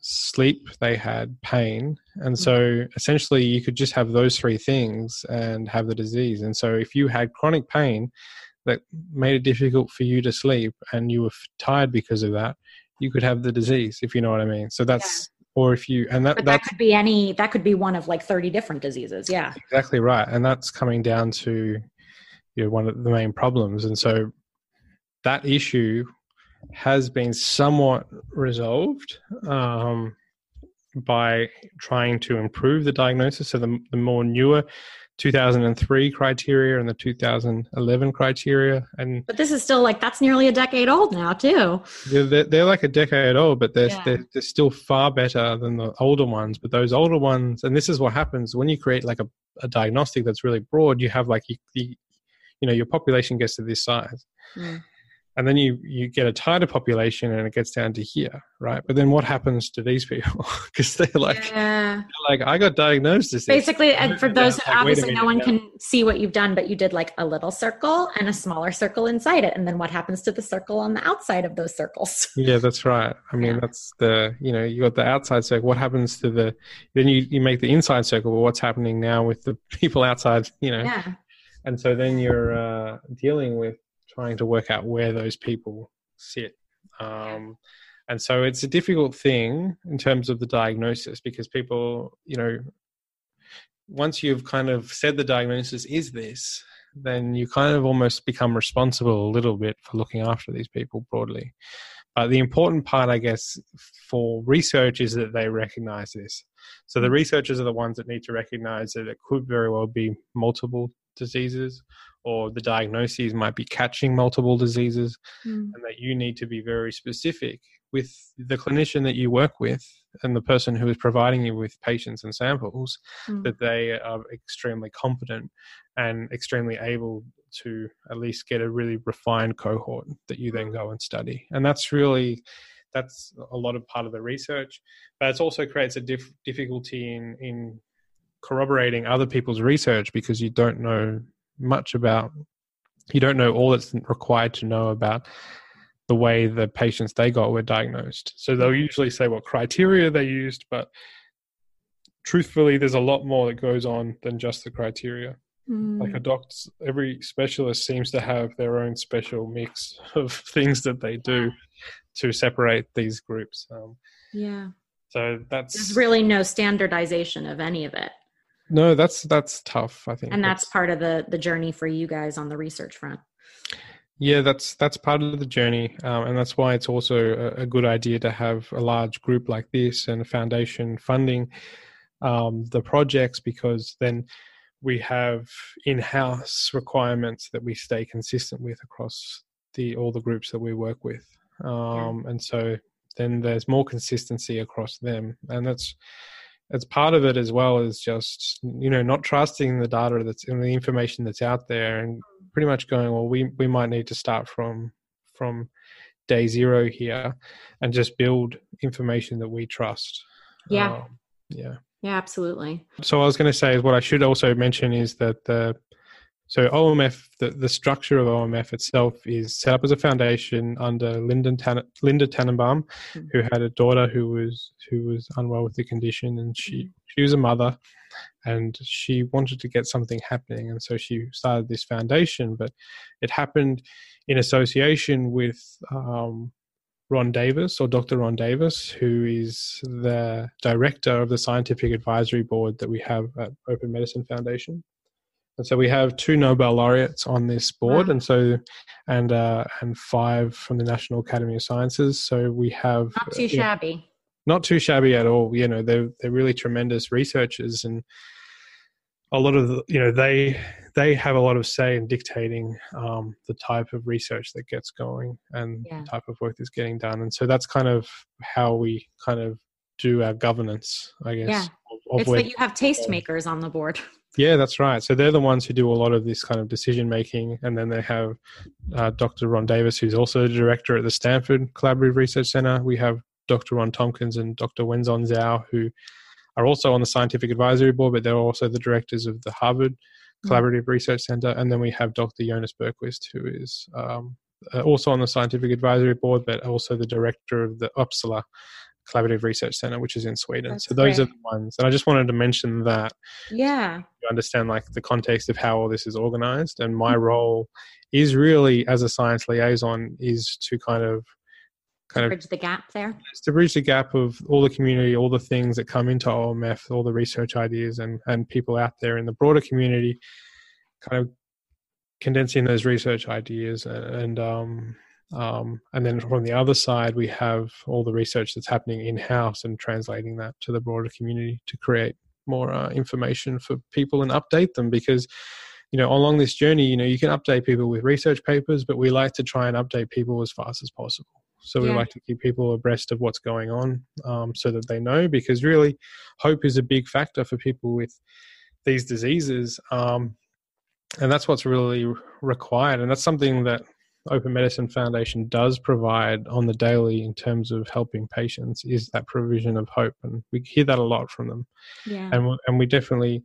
sleep, they had pain. And so mm-hmm. essentially, you could just have those three things and have the disease. And so, if you had chronic pain that made it difficult for you to sleep and you were tired because of that, you could have the disease, if you know what I mean. So, that's or if you and that but that could be any that could be one of like 30 different diseases yeah exactly right and that's coming down to you know one of the main problems and so that issue has been somewhat resolved um, by trying to improve the diagnosis. So the, the more newer 2003 criteria and the 2011 criteria. And but this is still like that's nearly a decade old now too. They're, they're like a decade old but they're, yeah. they're, they're, still far better than the older ones. But those older ones and this is what happens when you create like a, a diagnostic that's really broad you have like you, you, you know your population gets to this size. Mm and then you you get a tighter population and it gets down to here right? But then what happens to these people? *laughs* Because they're like yeah. they're like i got diagnosed as basically and for those like, obviously no one now. can see what you've done but you did like a little circle and a smaller circle inside it. And then what happens to the circle on the outside of those circles? *laughs* Yeah that's right. I mean yeah. that's the you know you got the outside circle. What happens to the then you you make the inside circle but what's happening now with the *laughs* people outside you know? Yeah. And so then you're uh, dealing with trying to work out where those people sit. Um, and so it's a difficult thing in terms of the diagnosis because people, you know, once you've kind of said the diagnosis is this, then you kind of almost become responsible a little bit for looking after these people broadly. But the important part, I guess, for research is that they recognize this. So the mm. researchers are the ones that need to recognize that it could very well be multiple diseases or the diagnoses might be catching multiple diseases mm. and that you need to be very specific with the clinician that you work with and the person who is providing you with patients and samples mm. that they are extremely competent and extremely able to at least get a really refined cohort that you then go and study and that's really that's a lot of part of the research but it also creates a dif- difficulty in in corroborating other people's research because you don't know much about you don't know all that's required to know about the way the patients they got were diagnosed. So they'll usually say what criteria they used, but truthfully, there's a lot more that goes on than just the criteria. Mm. Like a doctor, every specialist seems to have their own special mix *laughs* of things that they do to separate these groups. Um, yeah. So that's there's really no standardization of any of it. No, that's that's tough. I think, and that's, that's part of the the journey for you guys on the research front. Yeah, that's that's part of the journey, um, and that's why it's also a, a, good idea to have a large group like this and a foundation funding um, the projects because then we have in-house requirements that we stay consistent with across the all the groups that we work with, um, and so then there's more consistency across them, and that's it's part of it as well as just you know not trusting the data that's in the information that's out there and pretty much going well we we might need to start from from day zero here and just build information that we trust. Yeah. Um, yeah. Yeah absolutely. So i was going to say is what i should also mention is that the so OMF, the, the structure of OMF itself is set up as a foundation under Lyndon Tan- Linda Tannenbaum, mm-hmm. who had a daughter who was who was unwell with the condition, and she mm-hmm. she was a mother, and she wanted to get something happening, and so she started this foundation. But it happened in association with um, Ron Davis or Dr. Ron Davis, who is the director of the scientific advisory board that we have at Open Medicine Foundation. And so we have two Nobel laureates on this board, wow. and so and uh, and five from the National Academy of Sciences. So we have not too uh, shabby. not too shabby at all. You know, they're they're really tremendous researchers, and a lot of the, you know they they have a lot of say in dictating um, the type of research that gets going and yeah. the type of work that's getting done. And so that's kind of how we kind of do our governance, I guess. Yeah. Of, of it's that you have tastemakers on the board. *laughs* Yeah, that's right. So they're the ones who do a lot of this kind of decision making, and then they have uh, Dr. Ron Davis, who's also the director at the Stanford Collaborative Research Center. We have Dr. Ron Tompkins and Dr. Wenzhong Xiao, who are also on the scientific advisory board, but they're also the directors of the Harvard mm. Collaborative mm-hmm. Research Center. And then we have Dr. Jonas Bergquist, who is um, uh, also on the scientific advisory board, but also the director of the Uppsala Collaborative Research Center, which is in Sweden. That's so those great. are the ones. And I just wanted to mention that. Yeah. You understand like the context of how all this is organized. And my mm-hmm. role is really as a science liaison is to kind of kind to of bridge the gap there. To bridge the gap of all the community, all the things that come into OMF, all the research ideas, and and people out there in the broader community, kind of condensing those research ideas and, and um, um, and then from the other side, we have all the research that's happening in house and translating that to the broader community to create more uh, information for people and update them because you know along this journey you know you can update people with research papers but we like to try and update people as fast as possible so yeah. we like to keep people abreast of what's going on um, so that they know because really hope is a big factor for people with these diseases um, and that's what's really required and that's something that open medicine foundation does provide on the daily in terms of helping patients is that provision of hope and we hear that a lot from them. Yeah. and, and we definitely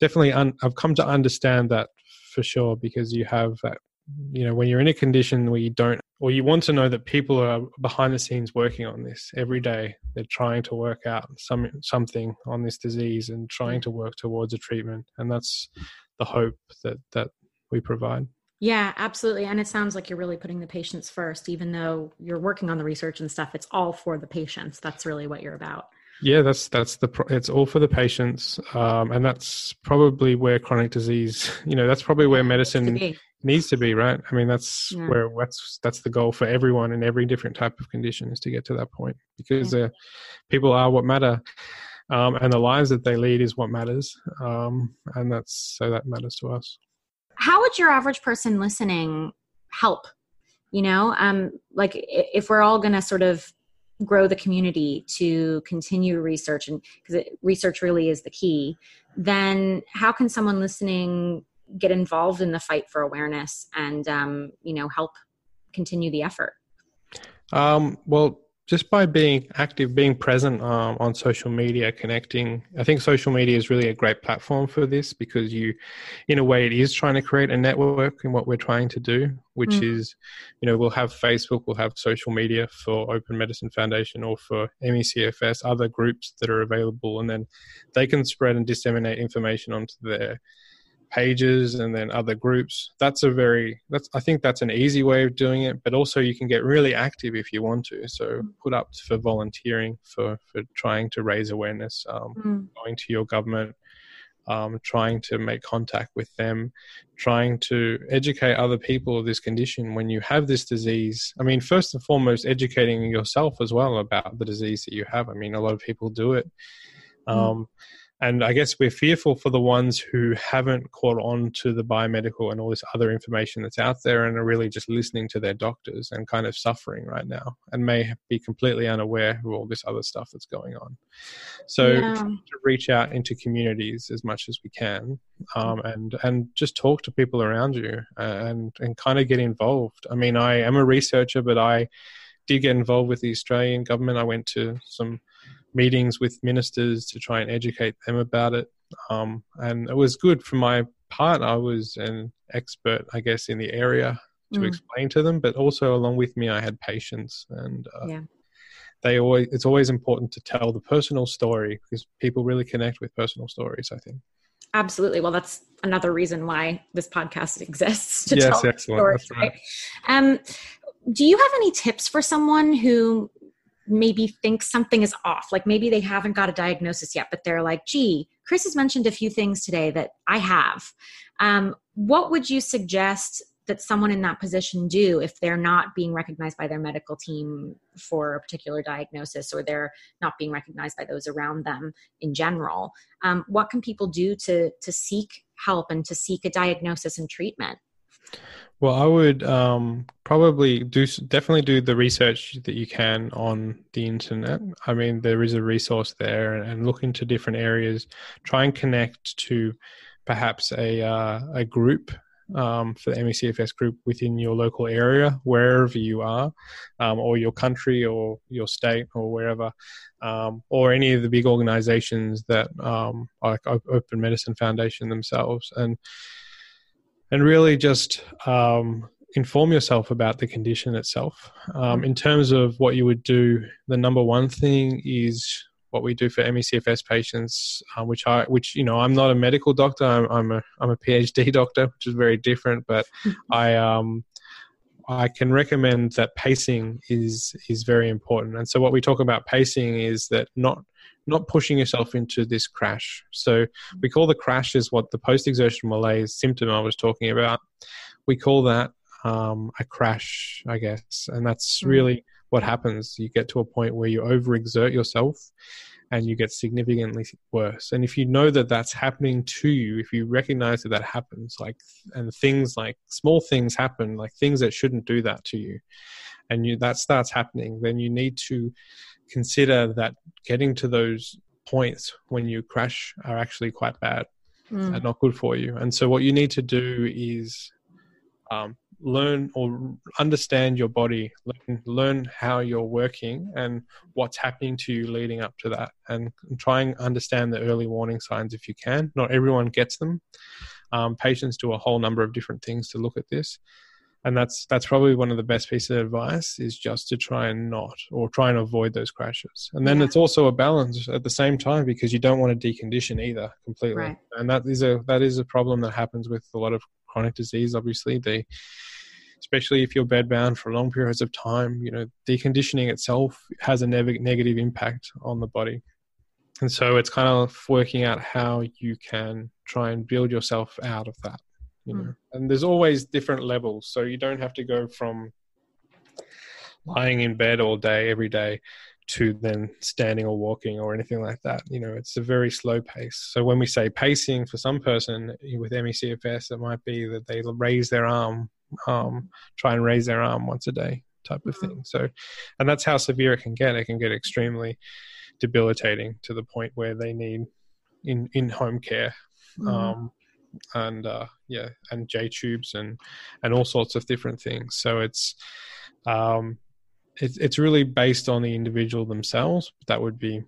definitely un, i've come to understand that for sure because you have that you know when you're in a condition where you don't or you want to know that people are behind the scenes working on this every day they're trying to work out some something on this disease and trying to work towards a treatment and that's the hope that that we provide yeah, absolutely. And it sounds like you're really putting the patients first, even though you're working on the research and stuff. It's all for the patients. That's really what you're about. Yeah, that's that's the it's all for the patients, um, and that's probably where chronic disease. *laughs* You know, that's probably where medicine to needs to be, right? I mean, that's yeah. where that's that's the goal for everyone in every different type of condition is to get to that point because yeah. uh, people are what matter. Um, and the lives that they lead is what matters, um, and that's so that matters to us how would your average person listening help? You know um like if we're all going to sort of grow the community to continue research and because research really is the key then how can someone listening get involved in the fight for awareness and um, you know help continue the effort? Um, well just by being active, being present um, on social media, connecting. I think social media is really a great platform for this because you, in a way, it is trying to create a network in what we're trying to do, which mm. is, you know, we'll have Facebook, we'll have social media for Open Medicine Foundation or for MECFS, other groups that are available, and then they can spread and disseminate information onto their pages and then other groups that's a very that's i think that's an easy way of doing it but also you can get really active if you want to so put up for volunteering for for trying to raise awareness um, mm. going to your government um, trying to make contact with them, trying to educate other people of this condition when you have this disease. I mean, first and foremost, educating yourself as well about the disease that you have. I mean, a lot of people do it. Mm. Um, mm and I guess we're fearful for the ones who haven't caught on to the biomedical and all this other information that's out there and are really just listening to their doctors and kind of suffering right now and may be completely unaware of all this other stuff that's going on. So yeah. to reach out into communities as much as we can um, and and just talk to people around you and and kind of get involved. I mean, I am a researcher, but I did get involved with the Australian government. I went to some meetings with ministers to try and educate them about it. Um, and it was good for my part. I was an expert, I guess, in the area to mm. explain to them, but also along with me, I had patients and. Uh, yeah. They always, it's always important to tell the personal story because people really connect with personal stories, I think. Absolutely. Well, that's another reason why this podcast exists to yes, tell excellent. stories, right? right? Um, do you have any tips for someone who maybe think something is off. Like maybe they haven't got a diagnosis yet, but they're like, gee, Chris has mentioned a few things today that I have. Um, what would you suggest that someone in that position do if they're not being recognized by their medical team for a particular diagnosis or they're not being recognized by those around them in general? Um, what can people do to, to seek help and to seek a diagnosis and treatment? Well, I would um, probably do definitely do the research that you can on the internet. I mean, there is a resource there, and look into different areas. Try and connect to perhaps a uh, a group um, for the MECFS group within your local area, wherever you are, um, or your country, or your state, or wherever, um, or any of the big organizations that um, like Open Medicine Foundation themselves, and and really just um, inform yourself about the condition itself. Um, in terms of what you would do, the number one thing is what we do for MECFS patients, uh, which I, which you know, I'm not a medical doctor. I'm, I'm a I'm a PhD *laughs* doctor, which is very different. But *laughs* I um, I can recommend that pacing is is very important. And so what we talk about pacing is that not not pushing yourself into this crash. So we call the crash is what the post exertion malaise symptom I was talking about. We call that um, a crash, I guess, and that's mm. really what happens. You get to a point where you overexert yourself and you get significantly worse. And if you know that that's happening to you, if you recognize that that happens, like, and things like small things happen, like things that shouldn't do that to you, and you that starts happening, then you need to consider that getting to those points when you crash are actually quite bad mm. and not good for you. And so, what you need to do is um, learn or understand your body, learn, learn, how you're working and what's happening to you leading up to that, and try and understand the early warning signs if you can. Not everyone gets them. Um, patients do a whole number of different things to look at this, and that's that's probably one of the best pieces of advice is just to try and not or try and avoid those crashes. And then yeah. it's also a balance at the same time because you don't want to decondition either completely, right. and that is a that is a problem that happens with a lot of chronic disease. Obviously, they especially if you're bedbound for long periods of time, you know, deconditioning itself has a ne- negative impact on the body. And so it's kind of working out how you can try and build yourself out of that, you know. Mm. And there's always different levels, so you don't have to go from lying in bed all day every day to then standing or walking or anything like that. You know, it's a very slow pace. So when we say pacing for some person with ME/CFS, it might be that they raise their arm um, try and raise their arm once a day type of mm-hmm. thing. So, and that's how severe it can get. It can get extremely debilitating to the point where they need in in home care. Mm-hmm. Um, and uh, yeah, and J tubes and and all sorts of different things. So it's um, it's it's really based on the individual themselves. That would be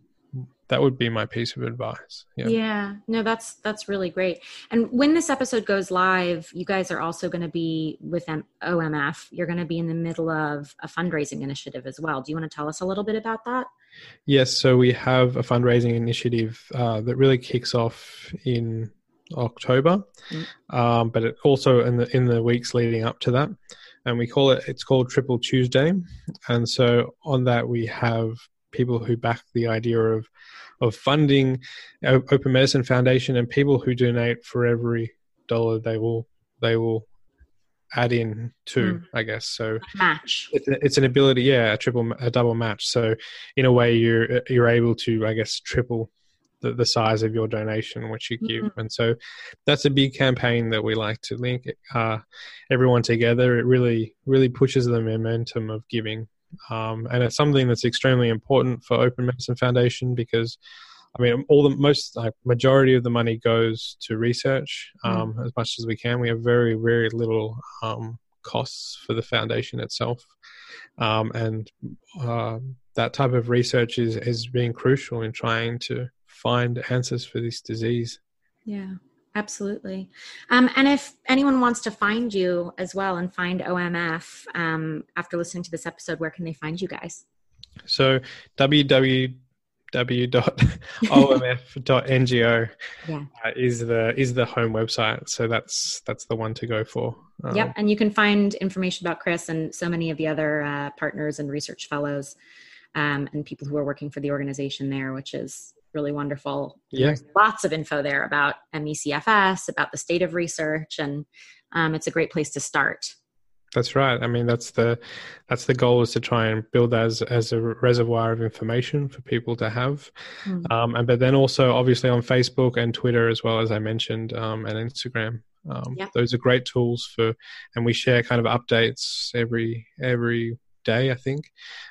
that would be my piece of advice. Yeah. yeah. No that's that's really great. And when this episode goes live you guys are also going to be with M- omf you're going to be in the middle of a fundraising initiative as well. Do you want to tell us a little bit about that? Yes. So we have a fundraising initiative uh, that really kicks off in october. Mm. um, but it also in the in the weeks leading up to that and we call it it's called triple tuesday and so on that we have people who back the idea of of funding Open Medicine Foundation and people who donate for every dollar they will they will add in to, mm. I guess. So match. It's, it's, an ability, yeah, a triple, a double match. So in a way, you're you're able to, I guess, triple the, the size of your donation which you give, mm-hmm. and so that's a big campaign that we like to link uh, everyone together. It really really pushes the momentum of giving um, and it's something that's extremely important for Open Medicine Foundation because, I mean, all the most like majority of the money goes to research hmm. um, mm. as much as we can. We have very very little um, costs for the foundation itself, um, and uh, that type of research is is being crucial in trying to find answers for this disease. Yeah. Absolutely. Um, and if anyone wants to find you as well and find OMF um, after listening to this episode, where can they find you guys? So www.omf.ngo *laughs* yeah. uh, is the is the home website. So that's that's the one to go for. Um, yep, and you can find information about Chris and so many of the other uh, partners and research fellows um, and people who are working for the organization there, which is really wonderful. Yeah. There's lots of info there about ME/CFS, about the state of research, and um, it's a great place to start. That's right. I mean, that's the that's the goal is to try and build that as as a reservoir of information for people to have, mm. um, and but then also obviously on Facebook and Twitter as well as I mentioned, um, and Instagram. Um, yep. Those are great tools for, and we share kind of updates every every day, I think.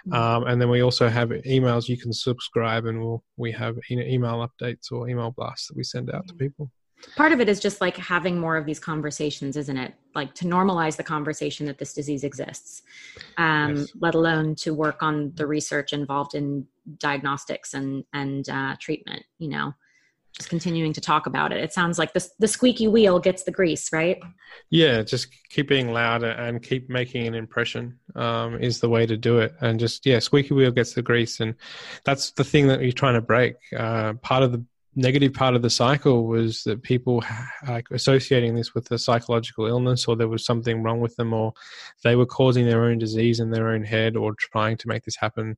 Mm-hmm. Um, and then we also have emails you can subscribe, and we'll, we have email updates or email blasts that we send out to people. Part of it is just like having more of these conversations, isn't it? Like to normalize the conversation that this disease exists, um, yes. let alone to work on the research involved in diagnostics and and uh, treatment. You know, just continuing to talk about it. It sounds like the the squeaky wheel gets the grease, right? Yeah, just keep being loud and keep making an impression um, is the way to do it. And just yeah, squeaky wheel gets the grease, and that's the thing that you're trying to break. Uh, part of the negative part of the cycle was that people like associating this with a psychological illness or there was something wrong with them or they were causing their own disease in their own head or trying to make this happen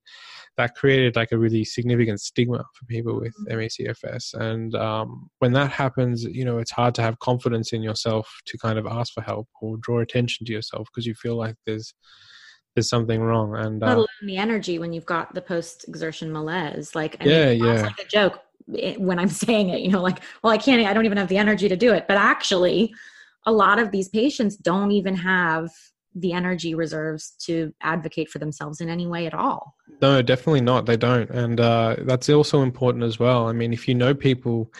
that created like a really significant stigma for people with MECFS and um, when that happens you know it's hard to have confidence in yourself to kind of ask for help or draw attention to yourself because you feel like there's there's something wrong. And uh, the energy when you've got the post exertion malaise. Like I yeah mean, yeah. like a joke when I'm *laughs* saying it, you know, like, well, I can't, I don't even have the energy to do it. But actually, a lot of these patients don't even have the energy reserves to advocate for themselves in any way at all. No, definitely not. They don't. And uh, that's also important as well. I mean, if you know people,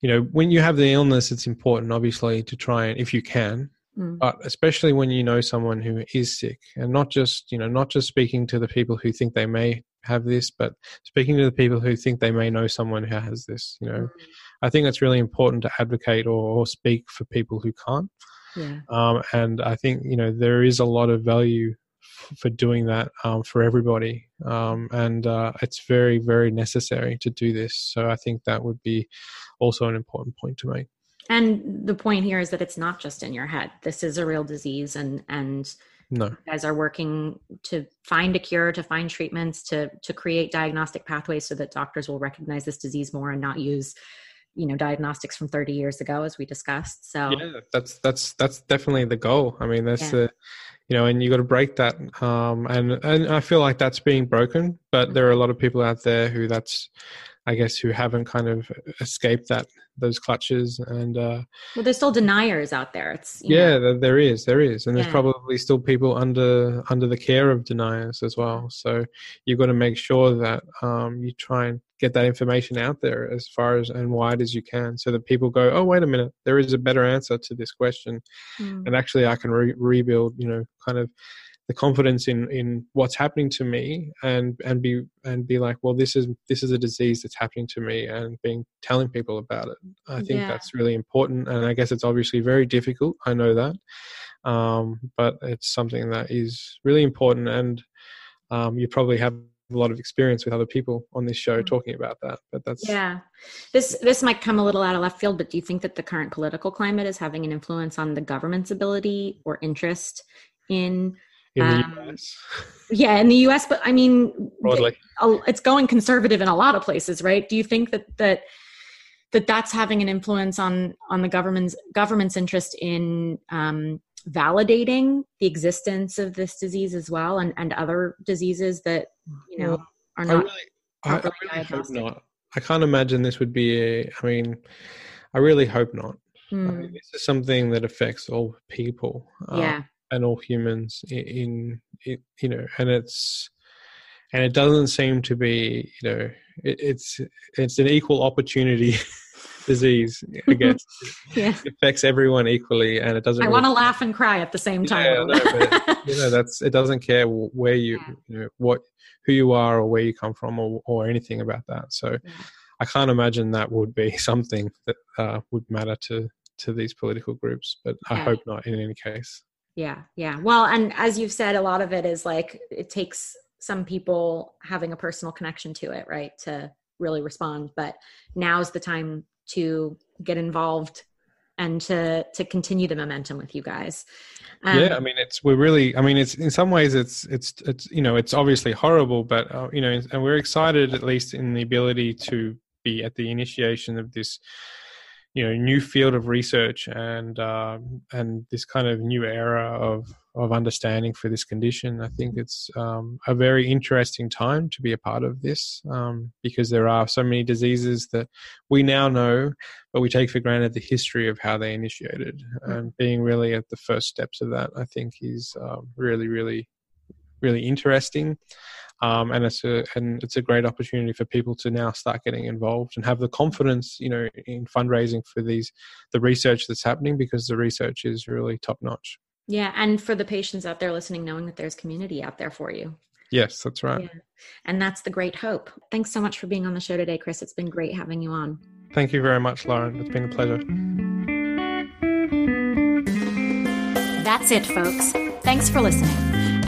you know, when you have the illness, it's important, obviously, to try and, if you can, mm. but especially when you know someone who is sick and not just, you know, not just speaking to the people who think they may have this, but speaking to the people who think they may know someone who has this, you know, mm-hmm. I think it's really important to advocate or, or speak for people who can't. Yeah. Um, and I think you know there is a lot of value f- for doing that um, for everybody, um, and uh, it's very very necessary to do this. So I think that would be also an important point to make. And the point here is that it's not just in your head. This is a real disease, and and no. You guys are working to find a cure, to find treatments, to to create diagnostic pathways so that doctors will recognize this disease more and not use you know diagnostics from 30 years ago as we discussed so yeah that's that's that's definitely the goal i mean that's yeah. the you know and you got to break that um and and i feel like that's being broken but there are a lot of people out there who that's I guess, who haven't kind of escaped that those clutches. And uh, well, there's still deniers out there. It's yeah, know. there is, there is, and yeah. there's probably still people under under the care of deniers as well. So you've got to make sure that um, you try and get that information out there as far as and wide as you can, so that people go, oh, wait a minute, there is a better answer to this question, mm. and actually I can re- rebuild, you know, kind of the confidence in in what's happening to me and and be and be like well this is this is a disease that's happening to me and being telling people about it i think yeah. that's really important and i guess it's obviously very difficult i know that um, but it's something that is really important and um, you probably have a lot of experience with other people on this show talking about that but that's yeah this this might come a little out of left field but do you think that the current political climate is having an influence on the government's ability or interest in in the um, US. *laughs* Yeah, in the US, but I mean, broadly, it's going conservative in a lot of places, right? Do you think that that that that's having an influence on on the government's government's interest in um, validating the existence of this disease as well, and and other diseases that you know are not. I really, I, I really hope not. I can't imagine this would be a. I mean, I really hope not. Mm. I mean, this is something that affects all people. Yeah. Um, and all humans in, in, you know and it's and it doesn't seem to be you know it, it's it's an equal opportunity *laughs* disease i guess. *laughs* Yeah. it affects everyone equally and it doesn't i really, want to laugh and cry at the same time. yeah, no, you know that's it doesn't care where you, yeah. you know what who you are or where you come from or, or anything about that. So yeah. i can't imagine that would be *laughs* something that uh, would matter to to these political groups but i hope not in any case. Yeah yeah. Well and as you've said a lot of it is like it takes some people having a personal connection to it right to really respond. But now's the time to get involved and to to continue the momentum with you guys. Um, yeah i mean it's we're really i mean it's in some ways it's it's it's you know it's obviously horrible but uh, you know and we're excited at least in the ability to be at the initiation of this you know new field of research and uh, and this kind of new era of of understanding for this condition. I think it's um, a very interesting time to be a part of this um, because there are so many diseases that we now know, but we take for granted the history of how they initiated. Mm. And being really at the first steps of that, I think, is um, really, really, really interesting um, and it's a and it's a great opportunity for people to now start getting involved and have the confidence, you know, in fundraising for these the research that's happening because the research is really top notch. Yeah, and for the patients out there listening, knowing that there's community out there for you. Yes, that's right. Yeah. And that's the great hope. Thanks so much for being on the show today, Chris. It's been great having you on. Thank you very much, Lauren. It's been a pleasure. That's it, folks. Thanks for listening.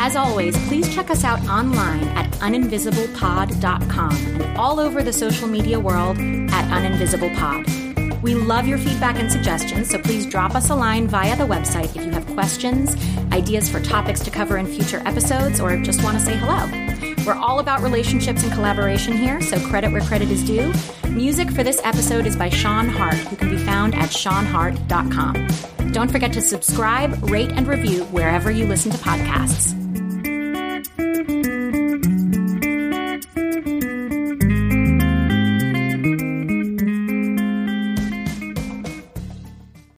As always, please check us out online at uninvisiblepod.com and all over the social media world at uninvisiblepod. We love your feedback and suggestions, so please drop us a line via the website if you have questions, ideas for topics to cover in future episodes, or just want to say hello. We're all about relationships and collaboration here, so credit where credit is due. Music for this episode is by Sean Hart, who can be found at seanhart.com. Don't forget to subscribe, rate, and review wherever you listen to podcasts.